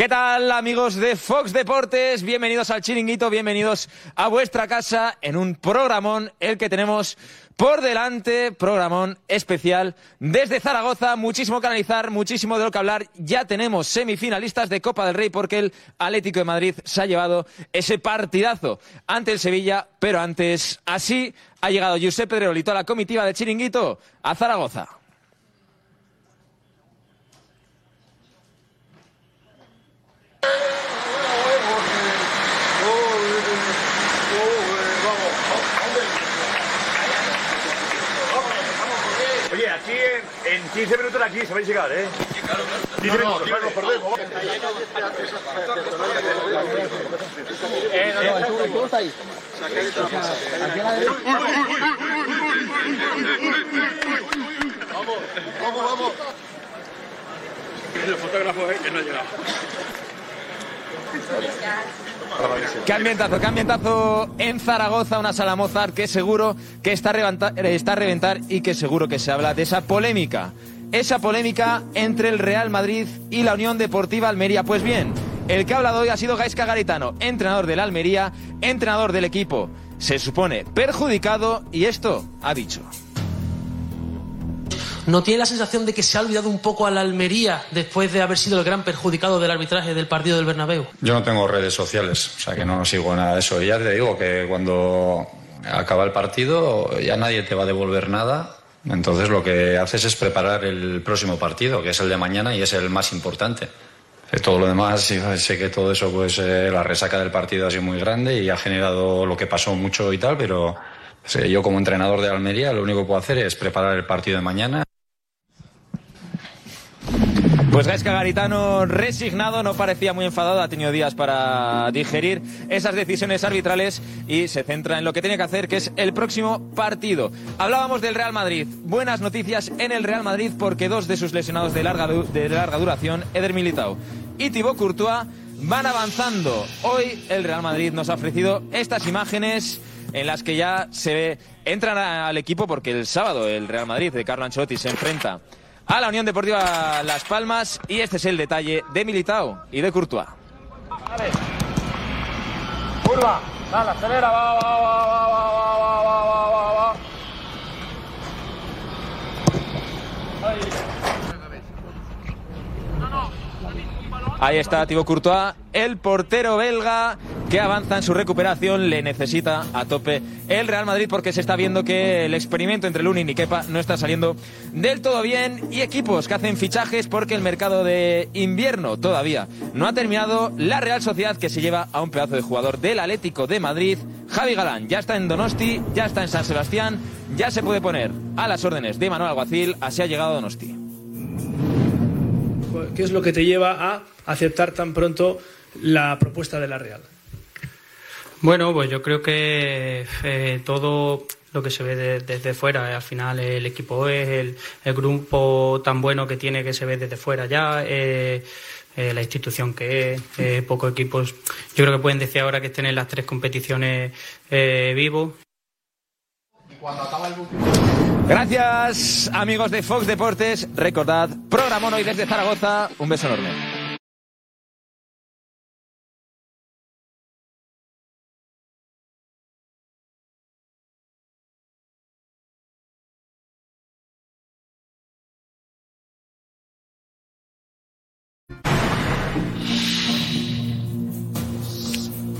¿Qué tal amigos de Fox Deportes? Bienvenidos al chiringuito, bienvenidos a vuestra casa en un programón, el que tenemos por delante, programón especial desde Zaragoza, muchísimo que analizar, muchísimo de lo que hablar. Ya tenemos semifinalistas de Copa del Rey porque el Atlético de Madrid se ha llevado ese partidazo ante el Sevilla, pero antes, así ha llegado Giuseppe Pedrolito a la comitiva de chiringuito a Zaragoza. Oye, aquí en, en 15 minutos aquí se vais a llegar, ¿eh? 15 minutos, no, nos perdemos. Vamos, vamos, vamos. El fotógrafo, ¿eh? Que no ha llegado. Qué ambientazo, qué ambientazo en Zaragoza, una sala Mozart que seguro que está a, reventar, está a reventar y que seguro que se habla de esa polémica. Esa polémica entre el Real Madrid y la Unión Deportiva Almería. Pues bien, el que ha hablado hoy ha sido Gaisca Garitano, entrenador del Almería, entrenador del equipo. Se supone perjudicado y esto ha dicho. ¿No tiene la sensación de que se ha olvidado un poco a la Almería después de haber sido el gran perjudicado del arbitraje del partido del Bernabéu? Yo no tengo redes sociales, o sea que no sigo nada de eso. Y ya te digo que cuando acaba el partido ya nadie te va a devolver nada. Entonces lo que haces es preparar el próximo partido, que es el de mañana y es el más importante. Todo lo demás, sé que todo eso, pues eh, la resaca del partido ha sido muy grande y ha generado lo que pasó mucho y tal, pero yo como entrenador de Almería lo único que puedo hacer es preparar el partido de mañana. Pues Gaisca Garitano resignado, no parecía muy enfadado, ha tenido días para digerir esas decisiones arbitrales y se centra en lo que tiene que hacer, que es el próximo partido. Hablábamos del Real Madrid. Buenas noticias en el Real Madrid porque dos de sus lesionados de larga, de larga duración, Eder Militao y Thibaut Courtois, van avanzando. Hoy el Real Madrid nos ha ofrecido estas imágenes en las que ya se entran al equipo porque el sábado el Real Madrid de Carlo Ancelotti se enfrenta a la Unión Deportiva Las Palmas y este es el detalle de Militao y de Courtois. Curva, dale, acelera, va, va, va, va, va, va, va. Ahí está Thibaut Courtois, el portero belga que avanza en su recuperación, le necesita a tope el Real Madrid porque se está viendo que el experimento entre Lunin y Kepa no está saliendo del todo bien y equipos que hacen fichajes porque el mercado de invierno todavía no ha terminado. La Real Sociedad que se lleva a un pedazo de jugador del Atlético de Madrid, Javi Galán, ya está en Donosti, ya está en San Sebastián, ya se puede poner a las órdenes de Manuel Alguacil, así ha llegado Donosti. ¿Qué es lo que te lleva a aceptar tan pronto la propuesta de la Real? Bueno, pues yo creo que eh, todo lo que se ve de- desde fuera, eh, al final el equipo es el, el grupo tan bueno que tiene que se ve desde fuera ya, eh, eh, la institución que es, eh, pocos equipos, yo creo que pueden decir ahora que estén en las tres competiciones eh, vivos. Gracias, amigos de Fox Deportes. Recordad, programón hoy desde Zaragoza. Un beso enorme.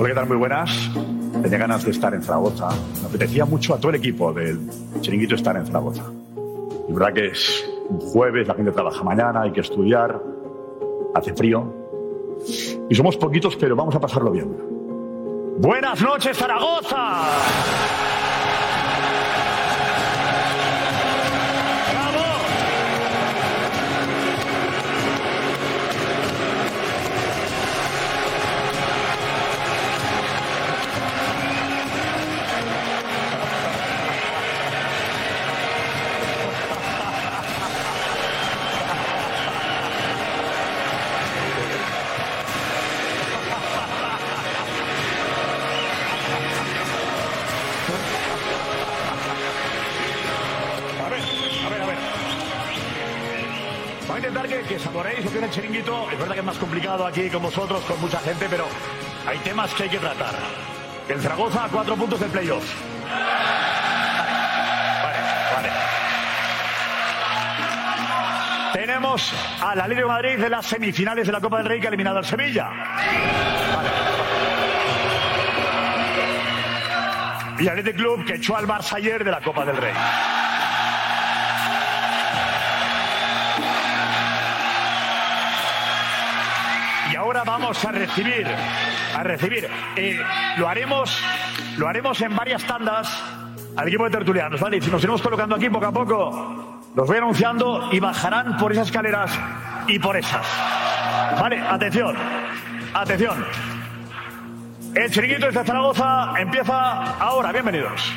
Hola, ¿qué tal? Muy buenas. Tenía ganas de estar en Zaragoza. Me apetecía mucho a todo el equipo del chiringuito estar en Zaragoza. Y verdad que es un jueves, la gente trabaja mañana, hay que estudiar, hace frío. Y somos poquitos, pero vamos a pasarlo bien. Buenas noches, Zaragoza. Intentar que, que saboreéis lo que es el chiringuito. Es verdad que es más complicado aquí con vosotros, con mucha gente, pero hay temas que hay que tratar. El Zaragoza a cuatro puntos del playoff. Vale, vale. Tenemos al Atlético de Madrid de las semifinales de la Copa del Rey que ha eliminado al Sevilla. Y al Athletic Club que echó al Barça ayer de la Copa del Rey. Ahora vamos a recibir, a recibir. eh, lo haremos, lo haremos en varias tandas al equipo de tertulianos, ¿vale? Y si nos iremos colocando aquí poco a poco, los voy anunciando y bajarán por esas escaleras y por esas. Vale, atención, atención. El chiringuito desde Zaragoza empieza ahora. Bienvenidos.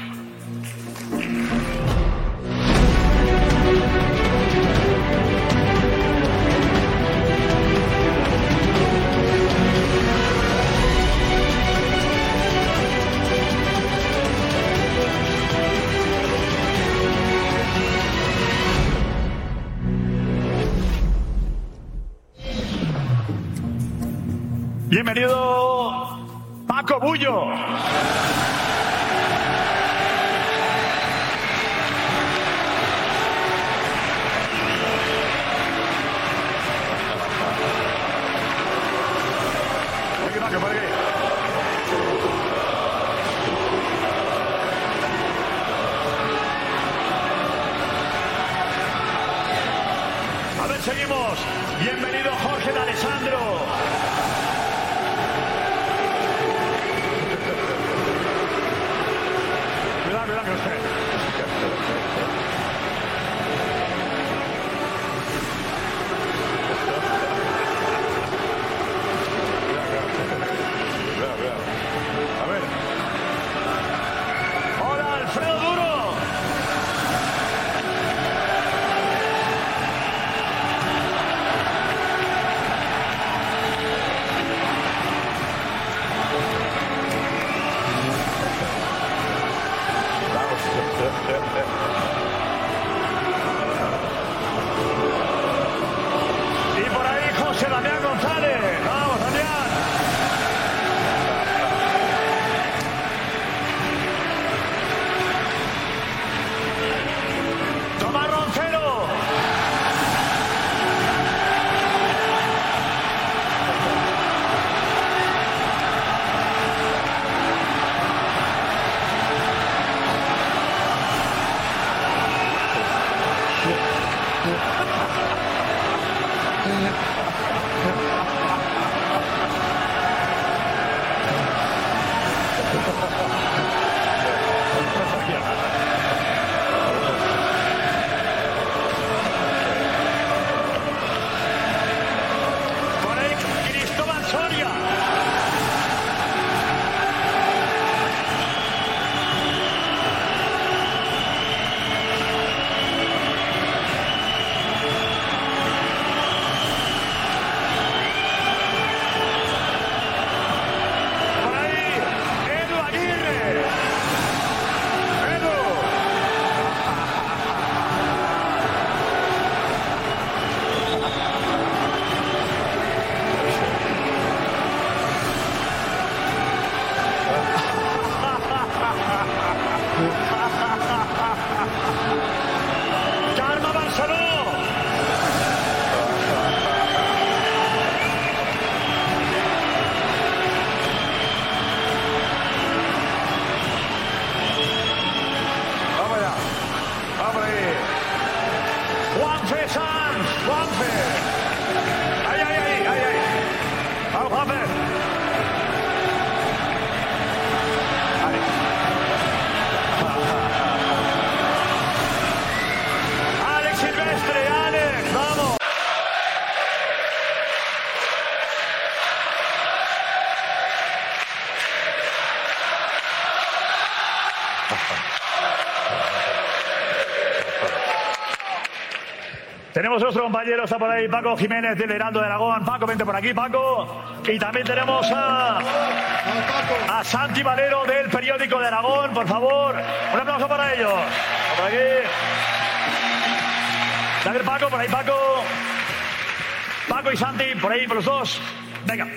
Bienvenido Paco Bullo. A ver, seguimos. Bienvenido Jorge de Alessandro. Tenemos nuestro compañero, está por ahí, Paco Jiménez del Heraldo de Aragón. Paco, vente por aquí, Paco. Y también tenemos a, a Santi Valero del periódico de Aragón, por favor. Un aplauso para ellos. Por aquí. Ver, Paco, por ahí, Paco. Paco y Santi, por ahí, por los dos. Venga.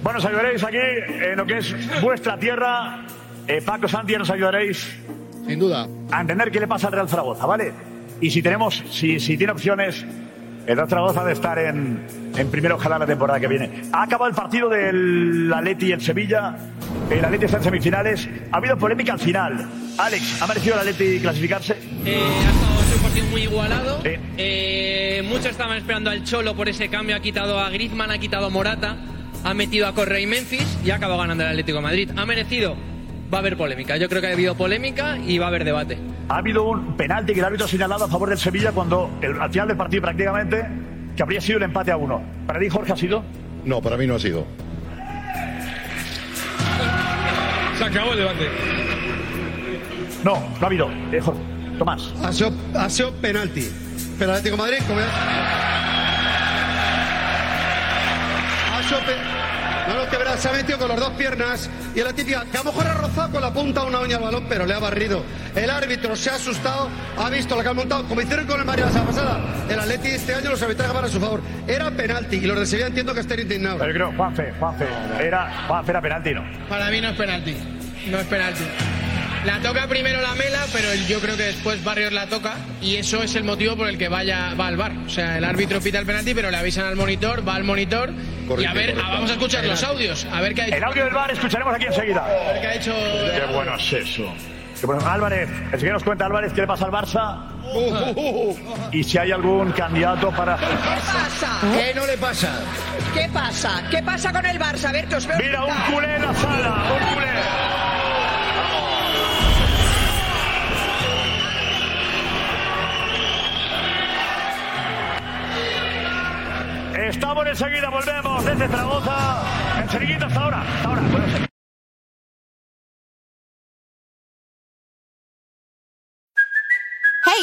Bueno, os ayudaréis aquí en lo que es vuestra tierra. Eh, Paco, Santi, nos ayudaréis. Sin duda. A entender qué le pasa al Real Zaragoza, ¿vale? Y si tenemos, si, si tiene opciones, el Zaragoza de estar en, en primero ojalá la temporada que viene. Ha acabado el partido del Atleti el Sevilla. El Atleti está en semifinales. Ha habido polémica al final. Alex, ¿ha merecido el Atleti clasificarse? Eh, ha estado un partido muy igualado. Eh, muchos estaban esperando al Cholo por ese cambio. Ha quitado a Griezmann, ha quitado a Morata, ha metido a Correa y Memphis y ha acabado ganando el Atlético de Madrid. ¿Ha merecido? Va a haber polémica. Yo creo que ha habido polémica y va a haber debate. Ha habido un penalti que el árbitro ha señalado a favor del Sevilla cuando el- al final del partido prácticamente que habría sido el empate a uno. ¿Para ti, Jorge, ha sido? No, para mí no ha sido. Se acabó el debate. No, no ha habido. Eh, Jorge, Tomás. Ha sido, ha sido penalti. Pero Atlético de Madrid, como ya- Ha sido pe- No, no, que verás, se ha metido con las dos piernas y la típica, que a lo mejor ha rozado con la punta una uña al balón, pero le ha barrido. El árbitro se ha asustado, ha visto lo que ha montado, como hicieron con el Madrid la semana pasada. El Atleti este año los arbitrajes van a su favor. Era penalti y los de Sevilla entiendo que estén indignados. Pero yo creo, Juanfe, Juanfe, era, Juanfe era penalti, ¿no? Para mí no es penalti. No es penalti. La toca primero la Mela, pero yo creo que después Barrios la toca y eso es el motivo por el que vaya va al bar. O sea, el árbitro pita el penalti, pero le avisan al monitor, va al monitor y a Correcto, ver, correcto. ah, vamos a escuchar los audios, a ver qué ha hecho. El audio del bar escucharemos aquí enseguida. A ver qué ha hecho. Qué bueno es eso. Bueno. Álvarez, enseguida nos cuenta Álvarez qué le pasa al Barça. Y si hay algún candidato para. ¿Qué pasa? ¿Qué no le pasa? ¿Qué pasa? ¿Qué pasa con el Barça? A ver, que os veo. Mira, un culé en la sala, un culé. Estamos enseguida, volvemos desde Zaragoza. En Chiringuito hasta ahora. Hasta ahora.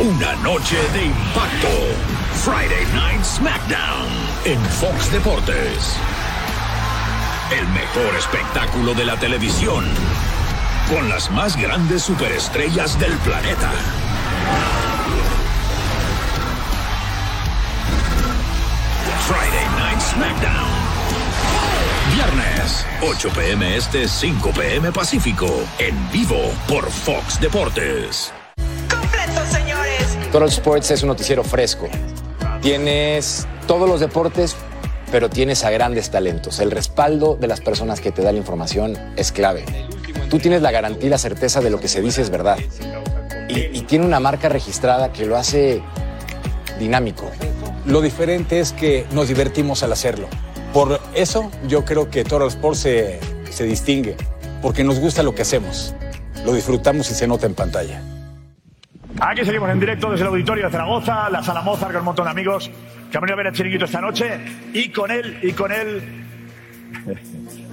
Una noche de impacto. Friday Night SmackDown en Fox Deportes. El mejor espectáculo de la televisión. Con las más grandes superestrellas del planeta. Friday Night SmackDown. Viernes, 8 pm este, 5 pm Pacífico. En vivo por Fox Deportes. Total Sports es un noticiero fresco. Tienes todos los deportes, pero tienes a grandes talentos. El respaldo de las personas que te da la información es clave. Tú tienes la garantía y la certeza de lo que se dice es verdad. Y, tiene una marca registrada que lo hace dinámico. Lo diferente es que nos divertimos al hacerlo. Por eso yo creo que Total Sports se distingue, porque nos gusta lo que hacemos. Lo disfrutamos y se nota en pantalla. Aquí seguimos en directo desde el auditorio de Zaragoza, la sala Mozart con un montón de amigos que han venido a ver el chiringuito esta noche y con él, y con él,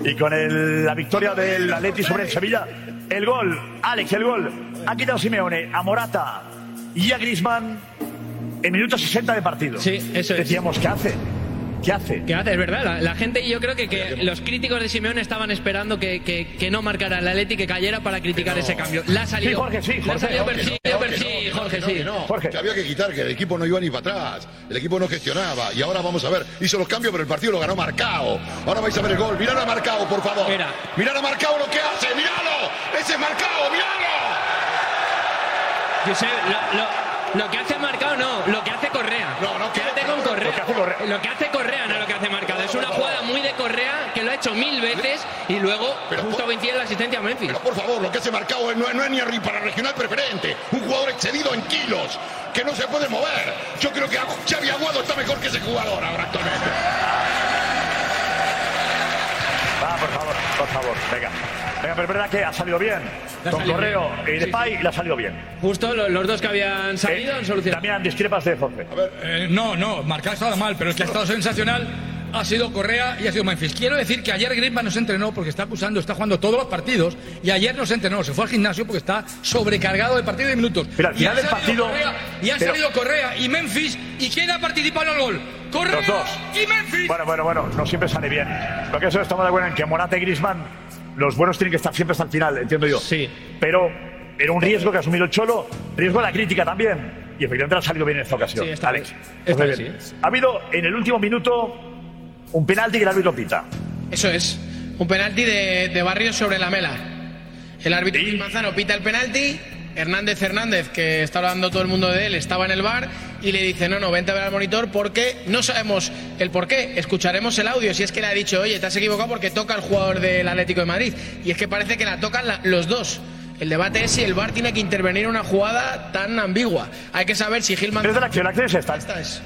y con el, la victoria del Atleti sobre el Sevilla. El gol, Alex, el gol, ha quitado Simeone a Morata y a Griezmann en minuto 60 de partido. Sí, eso es. Decíamos, ¿qué hace? ¿Qué hace? ¿Qué hace? Es verdad, la, la gente, yo creo que, que los críticos de Simeone estaban esperando que, que, que no marcara el Atleti, que cayera para criticar ese cambio. La ha salido. Sí, Jorge, sí, La ha Jorge, salido Jorge, per- sí, Jorge, sí. que no, Jorge. que había que quitar, que el equipo no iba ni para atrás, el equipo no gestionaba y ahora vamos a ver, hizo los cambios pero el partido lo ganó Marcao. Ahora vais a ver el gol, mirad a Marcao por favor. Mira. Mirad a Marcao lo que hace, miralo, ese es Marcao, miralo. Yo sé, lo, lo- lo que hace Marcado no, lo que hace Correa. No, no, que- Quédate con Correa. Lo que hace Correa. Lo que hace Correa, no lo que hace Marcado. Es una jugada muy de Correa que lo ha hecho mil veces y luego Pero justo coincide la asistencia a Memphis. Pero por favor, lo que hace Marcao no, no es ni para regional preferente, un jugador excedido en kilos, que no se puede mover. Yo creo que Xavi Aguado está mejor que ese jugador ahora actualmente. Por favor. venga. Venga, pero es verdad que ha salido bien. Con salido Correo bien. y Sí, Depay le ha salido bien. Justo lo- los dos que habían salido han solucionado. Damián, discrepas de Jorge. Eh, no, no, marcar ha estado mal, pero el que ha estado sensacional ha sido Correa y ha sido Memphis. Quiero decir que ayer Griezmann no se entrenó porque está acusando, está jugando todos los partidos y ayer no se entrenó, se fue al gimnasio porque está sobrecargado de partido de minutos. Pero al Y final ha del salido partido- Correa, y ha pero- salido Correa y Memphis y ¿quién ha participado en el gol? Correa Los dos. y Memphis. Bueno, bueno, bueno, no siempre sale bien. Lo que eso estamos de acuerdo en que Morata y Griezmann, los buenos tienen que estar siempre hasta el final, entiendo yo. Sí. Pero era un riesgo que ha asumido el Cholo, riesgo de la crítica también. Y efectivamente ha salido bien en esta ocasión. Sí, esta Alex. vez. Esta muy vez bien. Ha habido en el último minuto un penalti que el árbitro pita. Eso es. Un penalti de, de Barrios sobre la mela. El árbitro Gil Manzano pita el penalti. Hernández Hernández, que está hablando todo el mundo de él, estaba en el bar y le dice, no, no, vente a ver al monitor porque no sabemos el por qué. Escucharemos el audio si es que le ha dicho, oye, te has equivocado porque toca el jugador del Atlético de Madrid. Y es que parece que la tocan la- los dos. El debate es si el bar tiene que intervenir en una jugada tan ambigua. Hay que saber si Gil Pero es de Manzano... la acción, la acción es esta. Esta es.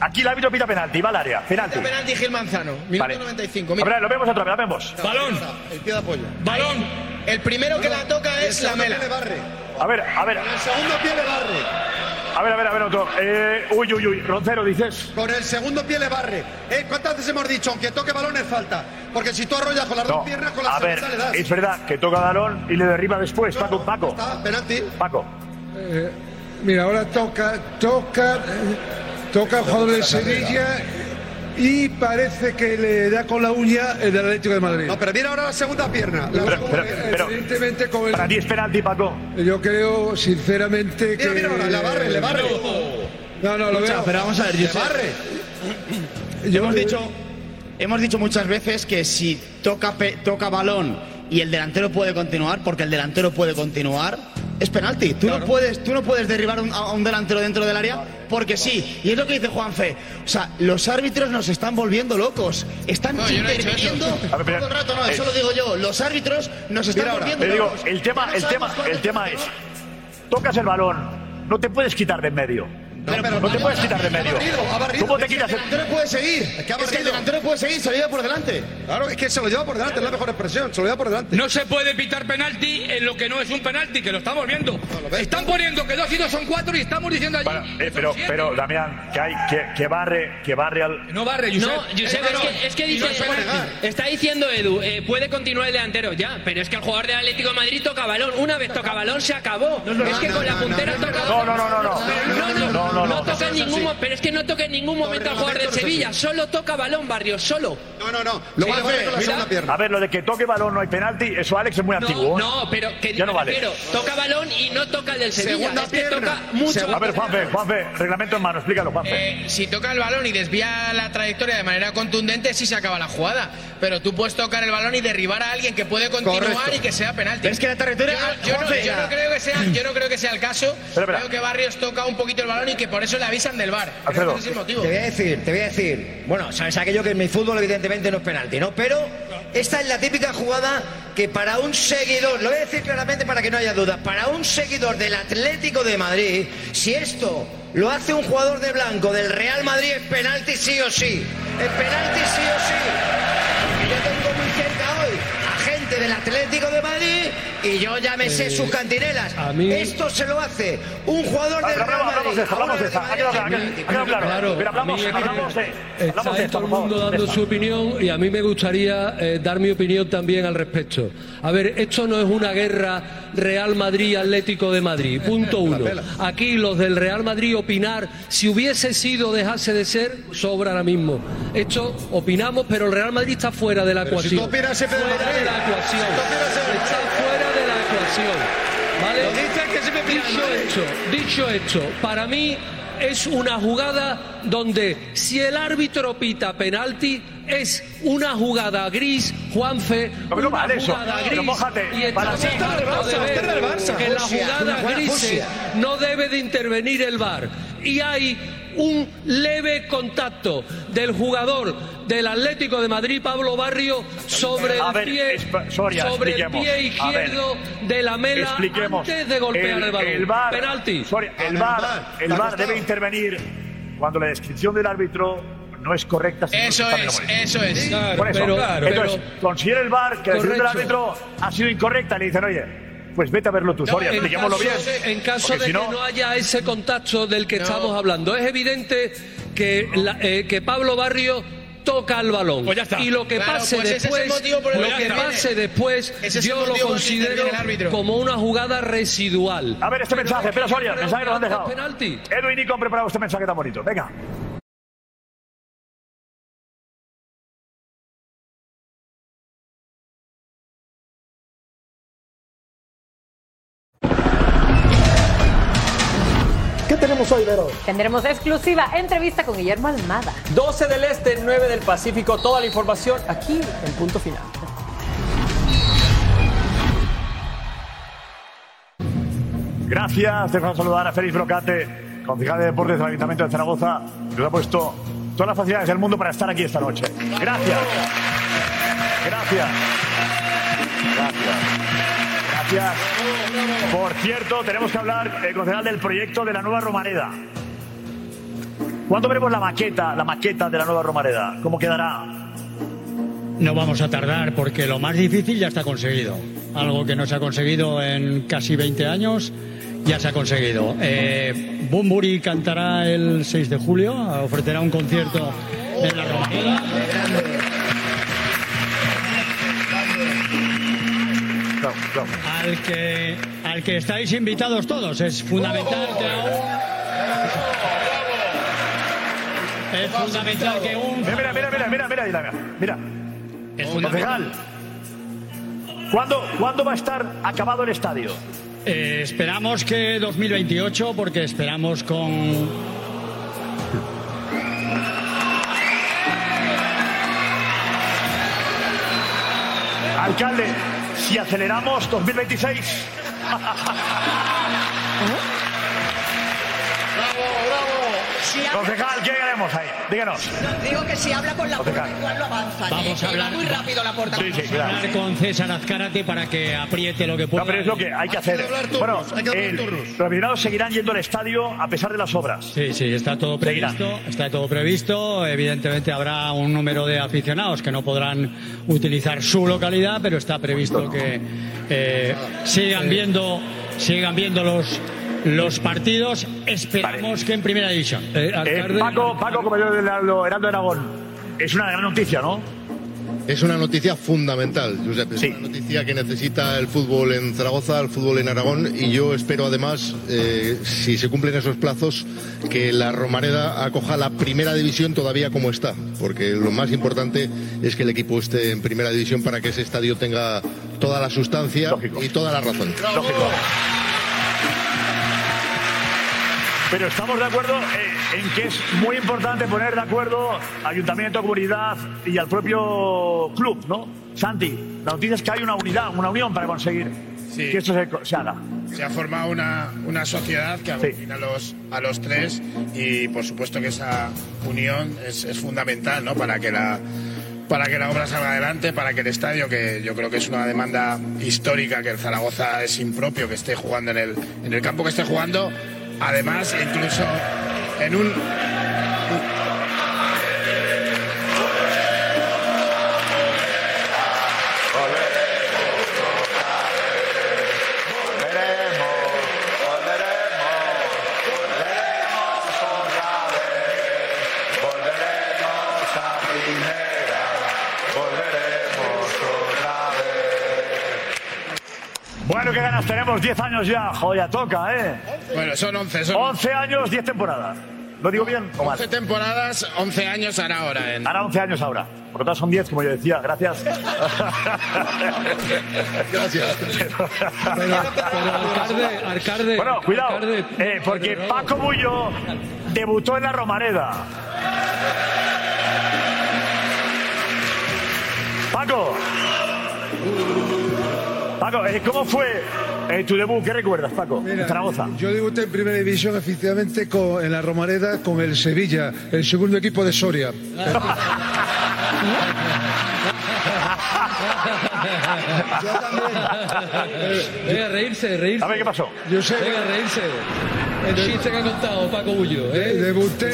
Aquí el árbitro pita penalti, va al área. Penalti. Penalti Gil Manzano, minuto Vale. 95. A ver, lo vemos otra vez, lo vemos. Balón. El pie de apoyo. Balón. El primero que la toca es la mela. A ver, a ver. El segundo pie le barre. A ver, a ver, a ver, otro. Eh, uy, uy, uy. Roncero, dices. Con el segundo pie le barre. Eh, ¿Cuántas veces hemos dicho, aunque toque balón es falta? Porque si tú arrollas con las No. dos piernas, con la A ver, segunda le das. es verdad que toca balón y le derriba después. Paco, Paco. penalti. Paco. Eh, mira, ahora toca, toca, toca el jugador de Sevilla y parece que le da con la uña el del Atlético de Madrid. No, pero mira ahora la segunda pierna. La Pero, pero, pero, Evidentemente con el... para ti es penalti, Paco. Yo creo, sinceramente, que... Mira, mira ahora, le barre, le barre. No, no, lo veo. pero vamos a ver, Le Josep. barre. hemos dicho hemos dicho muchas veces que si toca pe- toca balón y el delantero puede continuar porque el delantero puede continuar es penalti. Tú no puedes tú no puedes derribar un- a un delantero dentro del área porque sí. Y es lo que dice Juanfe. O sea los árbitros nos están volviendo locos. Están No, no he interviniendo. A ver, todo el rato no eh, eso lo digo yo. Los árbitros nos están ahora, volviendo te digo, locos. el tema, no el tema, el tema es, tocas el balón, no te puedes quitar de en medio. Pero- pero- no te puedes quitar de medio. Ha barrido, ha barrido. ¿Cómo te Es que quitas? el el- delantero puede seguir. Es que ha es que el delantero puede seguir se lo lleva por delante Claro, es que se lo lleva por delante, es la mejor expresión. Se lo lleva por delante. No se puede pitar penalti en lo que no es un penalti, que lo estamos viendo. Están poniendo que dos y dos son cuatro y estamos diciendo allí. Bueno, eh, pero, siete. pero, Damián, que hay, que, que barre, que barre al. No barre, No, Josep. Es que, es que no dice, es penalti. está diciendo Edu, eh, puede continuar el delantero, ya, pero es que el jugador del Atlético de Madrid toca balón, una vez toca balón se acabó. es que no, con la no, puntera no, toca No, no, no, no, no. No, no, No, no, no. no toca en ningún, mo- pero es que no toca en ningún momento al jugador del Sevilla, solo toca balón, Barrio, solo. No, no, no. Luego Sí, le barre con la mira. segunda pierna. A ver, lo de que toque balón no hay penalti, eso Alex es muy antiguo. ¿eh? No, no, pero que Ya no me vale. refiero, toca balón y no toca el del Sevilla, Segunda es que pierna. toca mucho. A ver, Juanfe, Juanfe, reglamento en mano, explícalo, Juanfe. Eh, si toca el balón y desvía la trayectoria de manera contundente, sí se acaba la jugada. Pero tú puedes tocar el balón y derribar a alguien que puede continuar Correcto. y que sea penalti. Pero es que la trayectoria- Yo, no- yo no, Juanfe, yo no creo que sea, yo no creo que sea el caso. Espera, espera. Creo que Barrios toca un poquito el balón y que por eso le avisan del bar. Creo Alfredo. que ese es el motivo. Te voy a decir, te voy a decir. Bueno, sabes aquello que en mi fútbol evidentemente no es penalti, ¿no? Pero esta es la típica jugada que para un seguidor, lo voy a decir claramente para que no haya dudas, para un seguidor del Atlético de Madrid, si esto lo hace un jugador de blanco del Real Madrid es penalti sí o sí. Es penalti sí o sí. Yo tengo muy cerca hoy a gente del Atlético de Madrid y yo ya me sé Eh, sus cantinelas. a mí- Esto se lo hace un jugador del Real hablamos Madrid. de esto, hablamos de hablamos, a mí es que hablamos de, Está hablamos de esto, todo el mundo dando su opinión y a mí me gustaría eh, dar mi opinión también al respecto. A ver, esto no es una guerra Real Madrid-Atlético de Madrid. Punto uno. Aquí los del Real Madrid opinar, si hubiese sido dejase de ser, sobra ahora mismo. Esto opinamos, pero el Real Madrid está fuera de la si ecuación. tú opinas siempre de fuera Madrid. de la ecuación. Si tú opinas siempre de Está fuera de la Dicho esto, dicho esto, para mí es una jugada donde si el árbitro pita penalti es una jugada gris, Juanfe, No, una vale jugada gris. mójate. y Para- Barça, en jugadas jugada grises fusia. no debe de intervenir el VAR. Y hay un leve contacto del jugador del Atlético de Madrid, Pablo Barrio, sobre el ver, pie, Soria, sobre el izquierdo de la mela Expliquemos. antes de golpear el, balón. El VAR, Penalti. Soria, el VAR, el costado. debe intervenir cuando la descripción del árbitro no es correcta. Eso es, eso es. Por eso. pero- claro, Entonces, considera el VAR que la decisión del árbitro ha sido incorrecta. Le dicen, oye, pues vete a verlo tú, Soria, en caso, bien. de, en caso Porque de si que no- haya ese contacto del que estamos hablando, es evidente que, la- eh, que Pablo Barrio toca el balón. Y lo que Claro, pase pues es el después, motivo por el lo que pase después, es yo lo considero como una jugada residual. A ver este mensaje, espera Soria, el mensaje que nos han dejado. penalti. Edu y Nico han preparado este mensaje tan bonito. Venga. Tendremos exclusiva entrevista con Guillermo Almada. 12 del Este, 9 del Pacífico. Toda la información aquí en punto final. Gracias, dejo de saludar a Félix Brocate, concejal de deportes del Ayuntamiento de Zaragoza, que nos ha puesto todas las facilidades del mundo para estar aquí esta noche. Gracias. Gracias. Gracias. Gracias. Por cierto, tenemos que hablar, eh, concejal, del proyecto de la nueva Romareda. ¿Cuándo veremos la maqueta, la maqueta de la nueva Romareda? ¿Cómo quedará? No vamos a tardar porque lo más difícil ya está conseguido. Algo que no se ha conseguido en casi 20 años ya se ha conseguido. Eh, Bumburi cantará el 6 de julio, ofrecerá un concierto en la Romareda. Al que, al que estáis invitados todos. Es fundamental que. Es fundamental que un... Mira, mira, mira, mira, mira, mira, mira. mira. Concejal, ¿cuándo, ¿cuándo va a estar acabado el estadio? Eh, esperamos que 2028, porque esperamos con. Alcalde, si aceleramos 2026. Si habla- Concejal, ¿qué haremos ahí? Díganos. Digo que si habla con la Concejal. puerta igual lo avanza. Vamos a hablar. muy rápido la puerta. Sí, sí, Vamos a claro. hablar con César Azcárate para que apriete lo que pueda. No, pero es lo que hay que hacer. Bueno, el- los aficionados seguirán yendo al estadio a pesar de las obras. Sí, sí, está todo Seguirán. previsto. Está todo previsto. Evidentemente habrá un número de aficionados que no podrán utilizar su localidad, pero está previsto que eh, sigan viendo, sigan viendo los los partidos. Esperamos que en primera división. Eh, Paco, Paco, compañero del Heraldo Heraldo Aragón, es una gran noticia, ¿no? Es una noticia fundamental, Josep. Es una noticia que necesita el fútbol en Zaragoza, el fútbol en Aragón y yo espero además, eh, si se cumplen esos plazos, que la Romareda acoja la primera división todavía como está, porque lo más importante es que el equipo esté en primera división para que ese estadio tenga toda la sustancia y toda la razón. Lógico. Pero estamos de acuerdo eh, en que es muy importante poner de acuerdo ayuntamiento, comunidad y al propio club, ¿no? Santi, la noticia es que hay una unidad, una unión para conseguir Sí. que esto se, se haga. Se ha formado una, una sociedad que aglutina a, los, a los tres y por supuesto que esa unión es, es fundamental ¿no? para que la para que la obra salga adelante, para que el estadio, que yo creo que es una demanda histórica, que el Zaragoza es impropio que esté jugando en el, en el campo que esté jugando, además incluso en un Bueno, qué ganas tenemos, 10 años ya, joya, toca, ¿eh? Bueno, son 11, son 11 años, 10 temporadas. ¿Lo digo bien o mal? 11 temporadas, 11 años hará ahora. En... Hará 11 años ahora. Por lo tanto son 10, como yo decía. Gracias. Gracias. alcalde, alcalde. Bueno, cuidado, alcalde, eh, porque pero- Paco Bullo debutó en la Romareda. Paco. Paco, eh, ¿cómo fue eh, tu debut? ¿Qué recuerdas, Paco? en Zaragoza. Yo debuté en primera división oficialmente con- en la Romareda con el Sevilla, el segundo equipo de Soria. Venga, reírse, reírse. A ver, ¿qué pasó? Yo sé. Venga, reírse. El chiste que ha contado Paco Bullo. ¿eh? Debuté,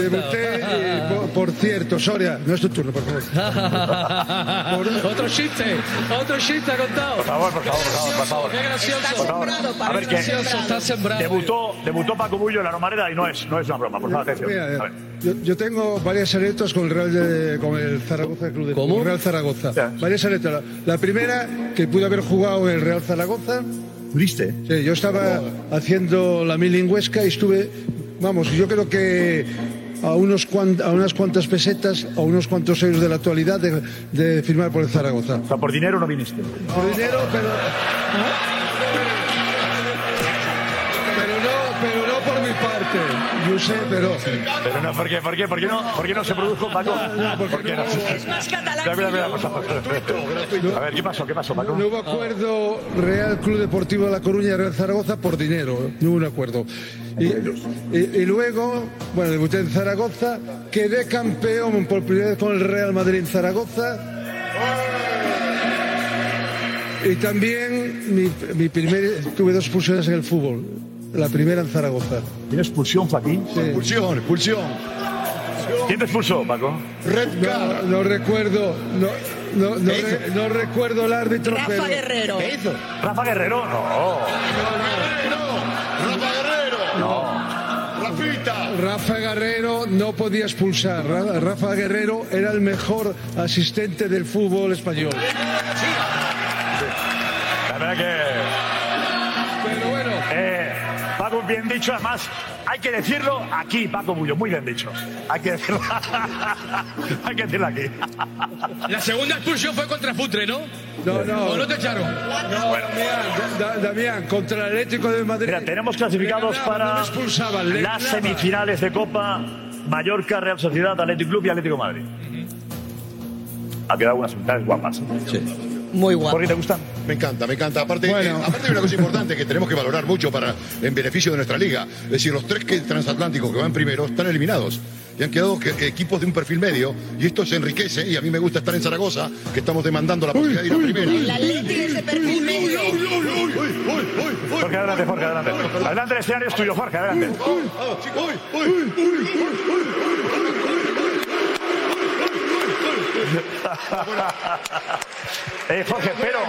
debuté, y, por, por cierto, Soria, no es tu turno, por favor. otro chiste, otro chiste ha contado. Por favor, por favor, por favor, por favor. Qué gracioso. Por favor. A ver, que gracioso, está sembrado. debutó, debutó Paco Bullo en la Romareda y no es, no es una broma, por favor, atención. Mira, A ver. yo, yo tengo varias anécdotas con el Real, de- con el Zaragoza Club de ¿Cómo? Real Zaragoza. Varias anécdotas. La, la primera, que pude haber jugado en el Real Zaragoza. Sí, yo estaba haciendo la milingüesca y estuve, vamos, yo creo que a, unos cuan- a unas cuantas pesetas, a unos cuantos euros de la actualidad de, de firmar por el Zaragoza. O sea, por dinero no viniste. Por dinero, pero. Pero no, pero no por mi parte. Sé, pero. Pero no, ¿por qué? ¿Por qué? ¿Por qué no, por qué no se produjo, Paco? ¿Por qué no? Es más catalán. A ver, ¿qué pasó? ¿Qué pasó, Paco? No hubo acuerdo Real Club Deportivo de La Coruña Real Zaragoza por dinero, no hubo un acuerdo. Y, y- y luego, bueno, debuté en Zaragoza, quedé campeón por primera vez con el Real Madrid en Zaragoza. Y también mi, mi primer, tuve dos expulsiones en el fútbol. La primera en Zaragoza. ¿Tiene expulsión, Joaquín? Expulsión, expulsión. ¿Quién te expulsó, Paco? Red no, no recuerdo, no, no, no, re- no recuerdo el árbitro, Rafa pero... Guerrero. ¿Qué hizo? ¿Rafa Guerrero? No. Rafa Guerrero. No. Rafita. Rafa Guerrero no podía expulsar. Ra- Rafa Guerrero era el mejor asistente del fútbol español. La verdad que... Bueno. Bien dicho, además, hay que decirlo aquí, Paco Bullo, muy bien dicho. Hay que decirlo, hay que decirlo aquí. La segunda expulsión fue contra Futre, ¿no? No, no. ¿O no te echaron? No, Damián, Da- Damián, contra el Atlético de Madrid. Mira, tenemos clasificados ganaba, para las ganaba. semifinales de Copa Mallorca, Real Sociedad, Atlético Club y Atlético Madrid. Ha quedado unas semifinales guapas. Sí. Muy guapo. ¿Por qué te gustan? Me encanta, me encanta. Aparte, eh, aparte hay una cosa importante que tenemos que valorar mucho para en beneficio de nuestra liga. Es decir, los tres que transatlánticos que van primero están eliminados. Y han quedado que- equipos de un perfil medio. Y esto se enriquece. Y a mí me gusta estar en Zaragoza, que estamos demandando la posibilidad de ir a primera. El Atlético es de perfil medio. Jorge, adelante, Jorge, adelante. Adelante, el escenario es tuyo, Jorge, adelante. Eh, Jorge, pero...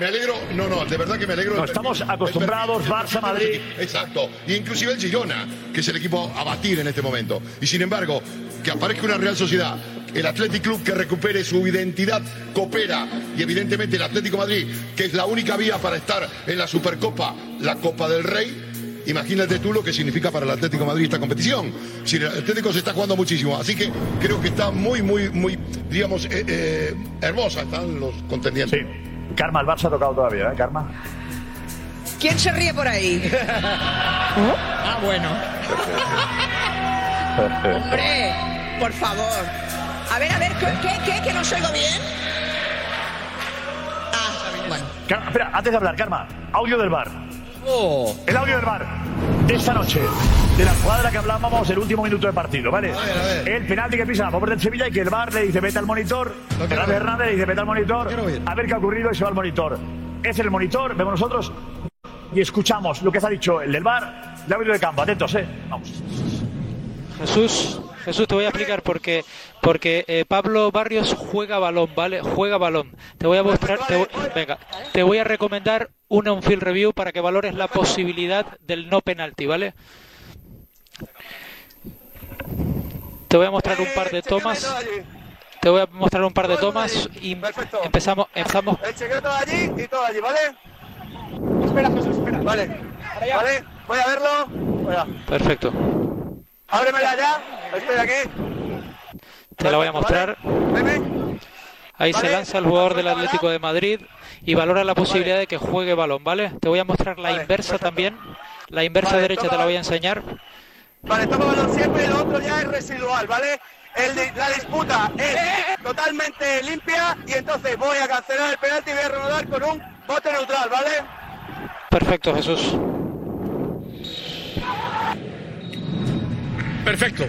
Me alegro, no, no, de verdad que me alegro. No, estamos acostumbrados, Barça, Madrid. Exacto. Inclusive el Girona, que es el equipo a batir en este momento. Y sin embargo, que aparezca una Real Sociedad, el Athletic Club que recupere su identidad coopera y evidentemente el Atlético Madrid, que es la única vía para estar en la Supercopa, la Copa del Rey. Imagínate tú lo que significa para el Atlético de Madrid esta competición. Si el Atlético se está jugando muchísimo, así que creo que está muy, muy, muy, digamos, eh, eh, hermosa están los contendientes. Sí. Karma, el Barça ha tocado todavía, ¿eh, Karma? ¿Quién se ríe por ahí? Ah, bueno. Hombre, por favor. A ver, a ver, ¿qué, qué, qué? ¿Que no os oigo bien? Ah, bueno. Karma, espera, antes de hablar, Karma, audio del bar. El audio del bar de esta noche, de la jugada de la que hablábamos el último minuto de partido, ¿vale? El penalti que pisa a favor del Sevilla y que el bar le dice vete al monitor, Hernández Hernández le dice vete al monitor, a ver qué ha ocurrido y se va al monitor. Es el monitor, vemos nosotros y escuchamos lo que se ha dicho el del bar, el audio de campo, atentos, ¿eh? Vamos. Jesús, Jesús, te voy a explicar por qué. Porque eh, Pablo Barrios juega balón, ¿vale? Juega balón. Te voy a mostrar, te voy- venga, te voy a recomendar un on-field review para que valores la posibilidad del no penalti, ¿vale? Te voy a mostrar un par de tomas. Te voy a mostrar un par de tomas y empezamos, empezamos. El secreto de allí y todo allí, ¿vale? Espera, Jesús, espera. Vale. Vale, voy a verlo. Voy a- Perfecto. Ábremela ya. Estoy aquí. Te la voy a mostrar. Ahí se lanza el jugador del Atlético de Madrid y valora la posibilidad de que juegue balón, ¿vale? Te voy a mostrar la inversa también. La inversa derecha te la voy a enseñar. Vale, toma balón siempre y lo otro ya es residual, ¿vale? El la disputa es totalmente limpia y entonces voy a cancelar el penalti y voy a reanudar con un bote neutral, ¿vale? Perfecto, Jesús. Perfecto.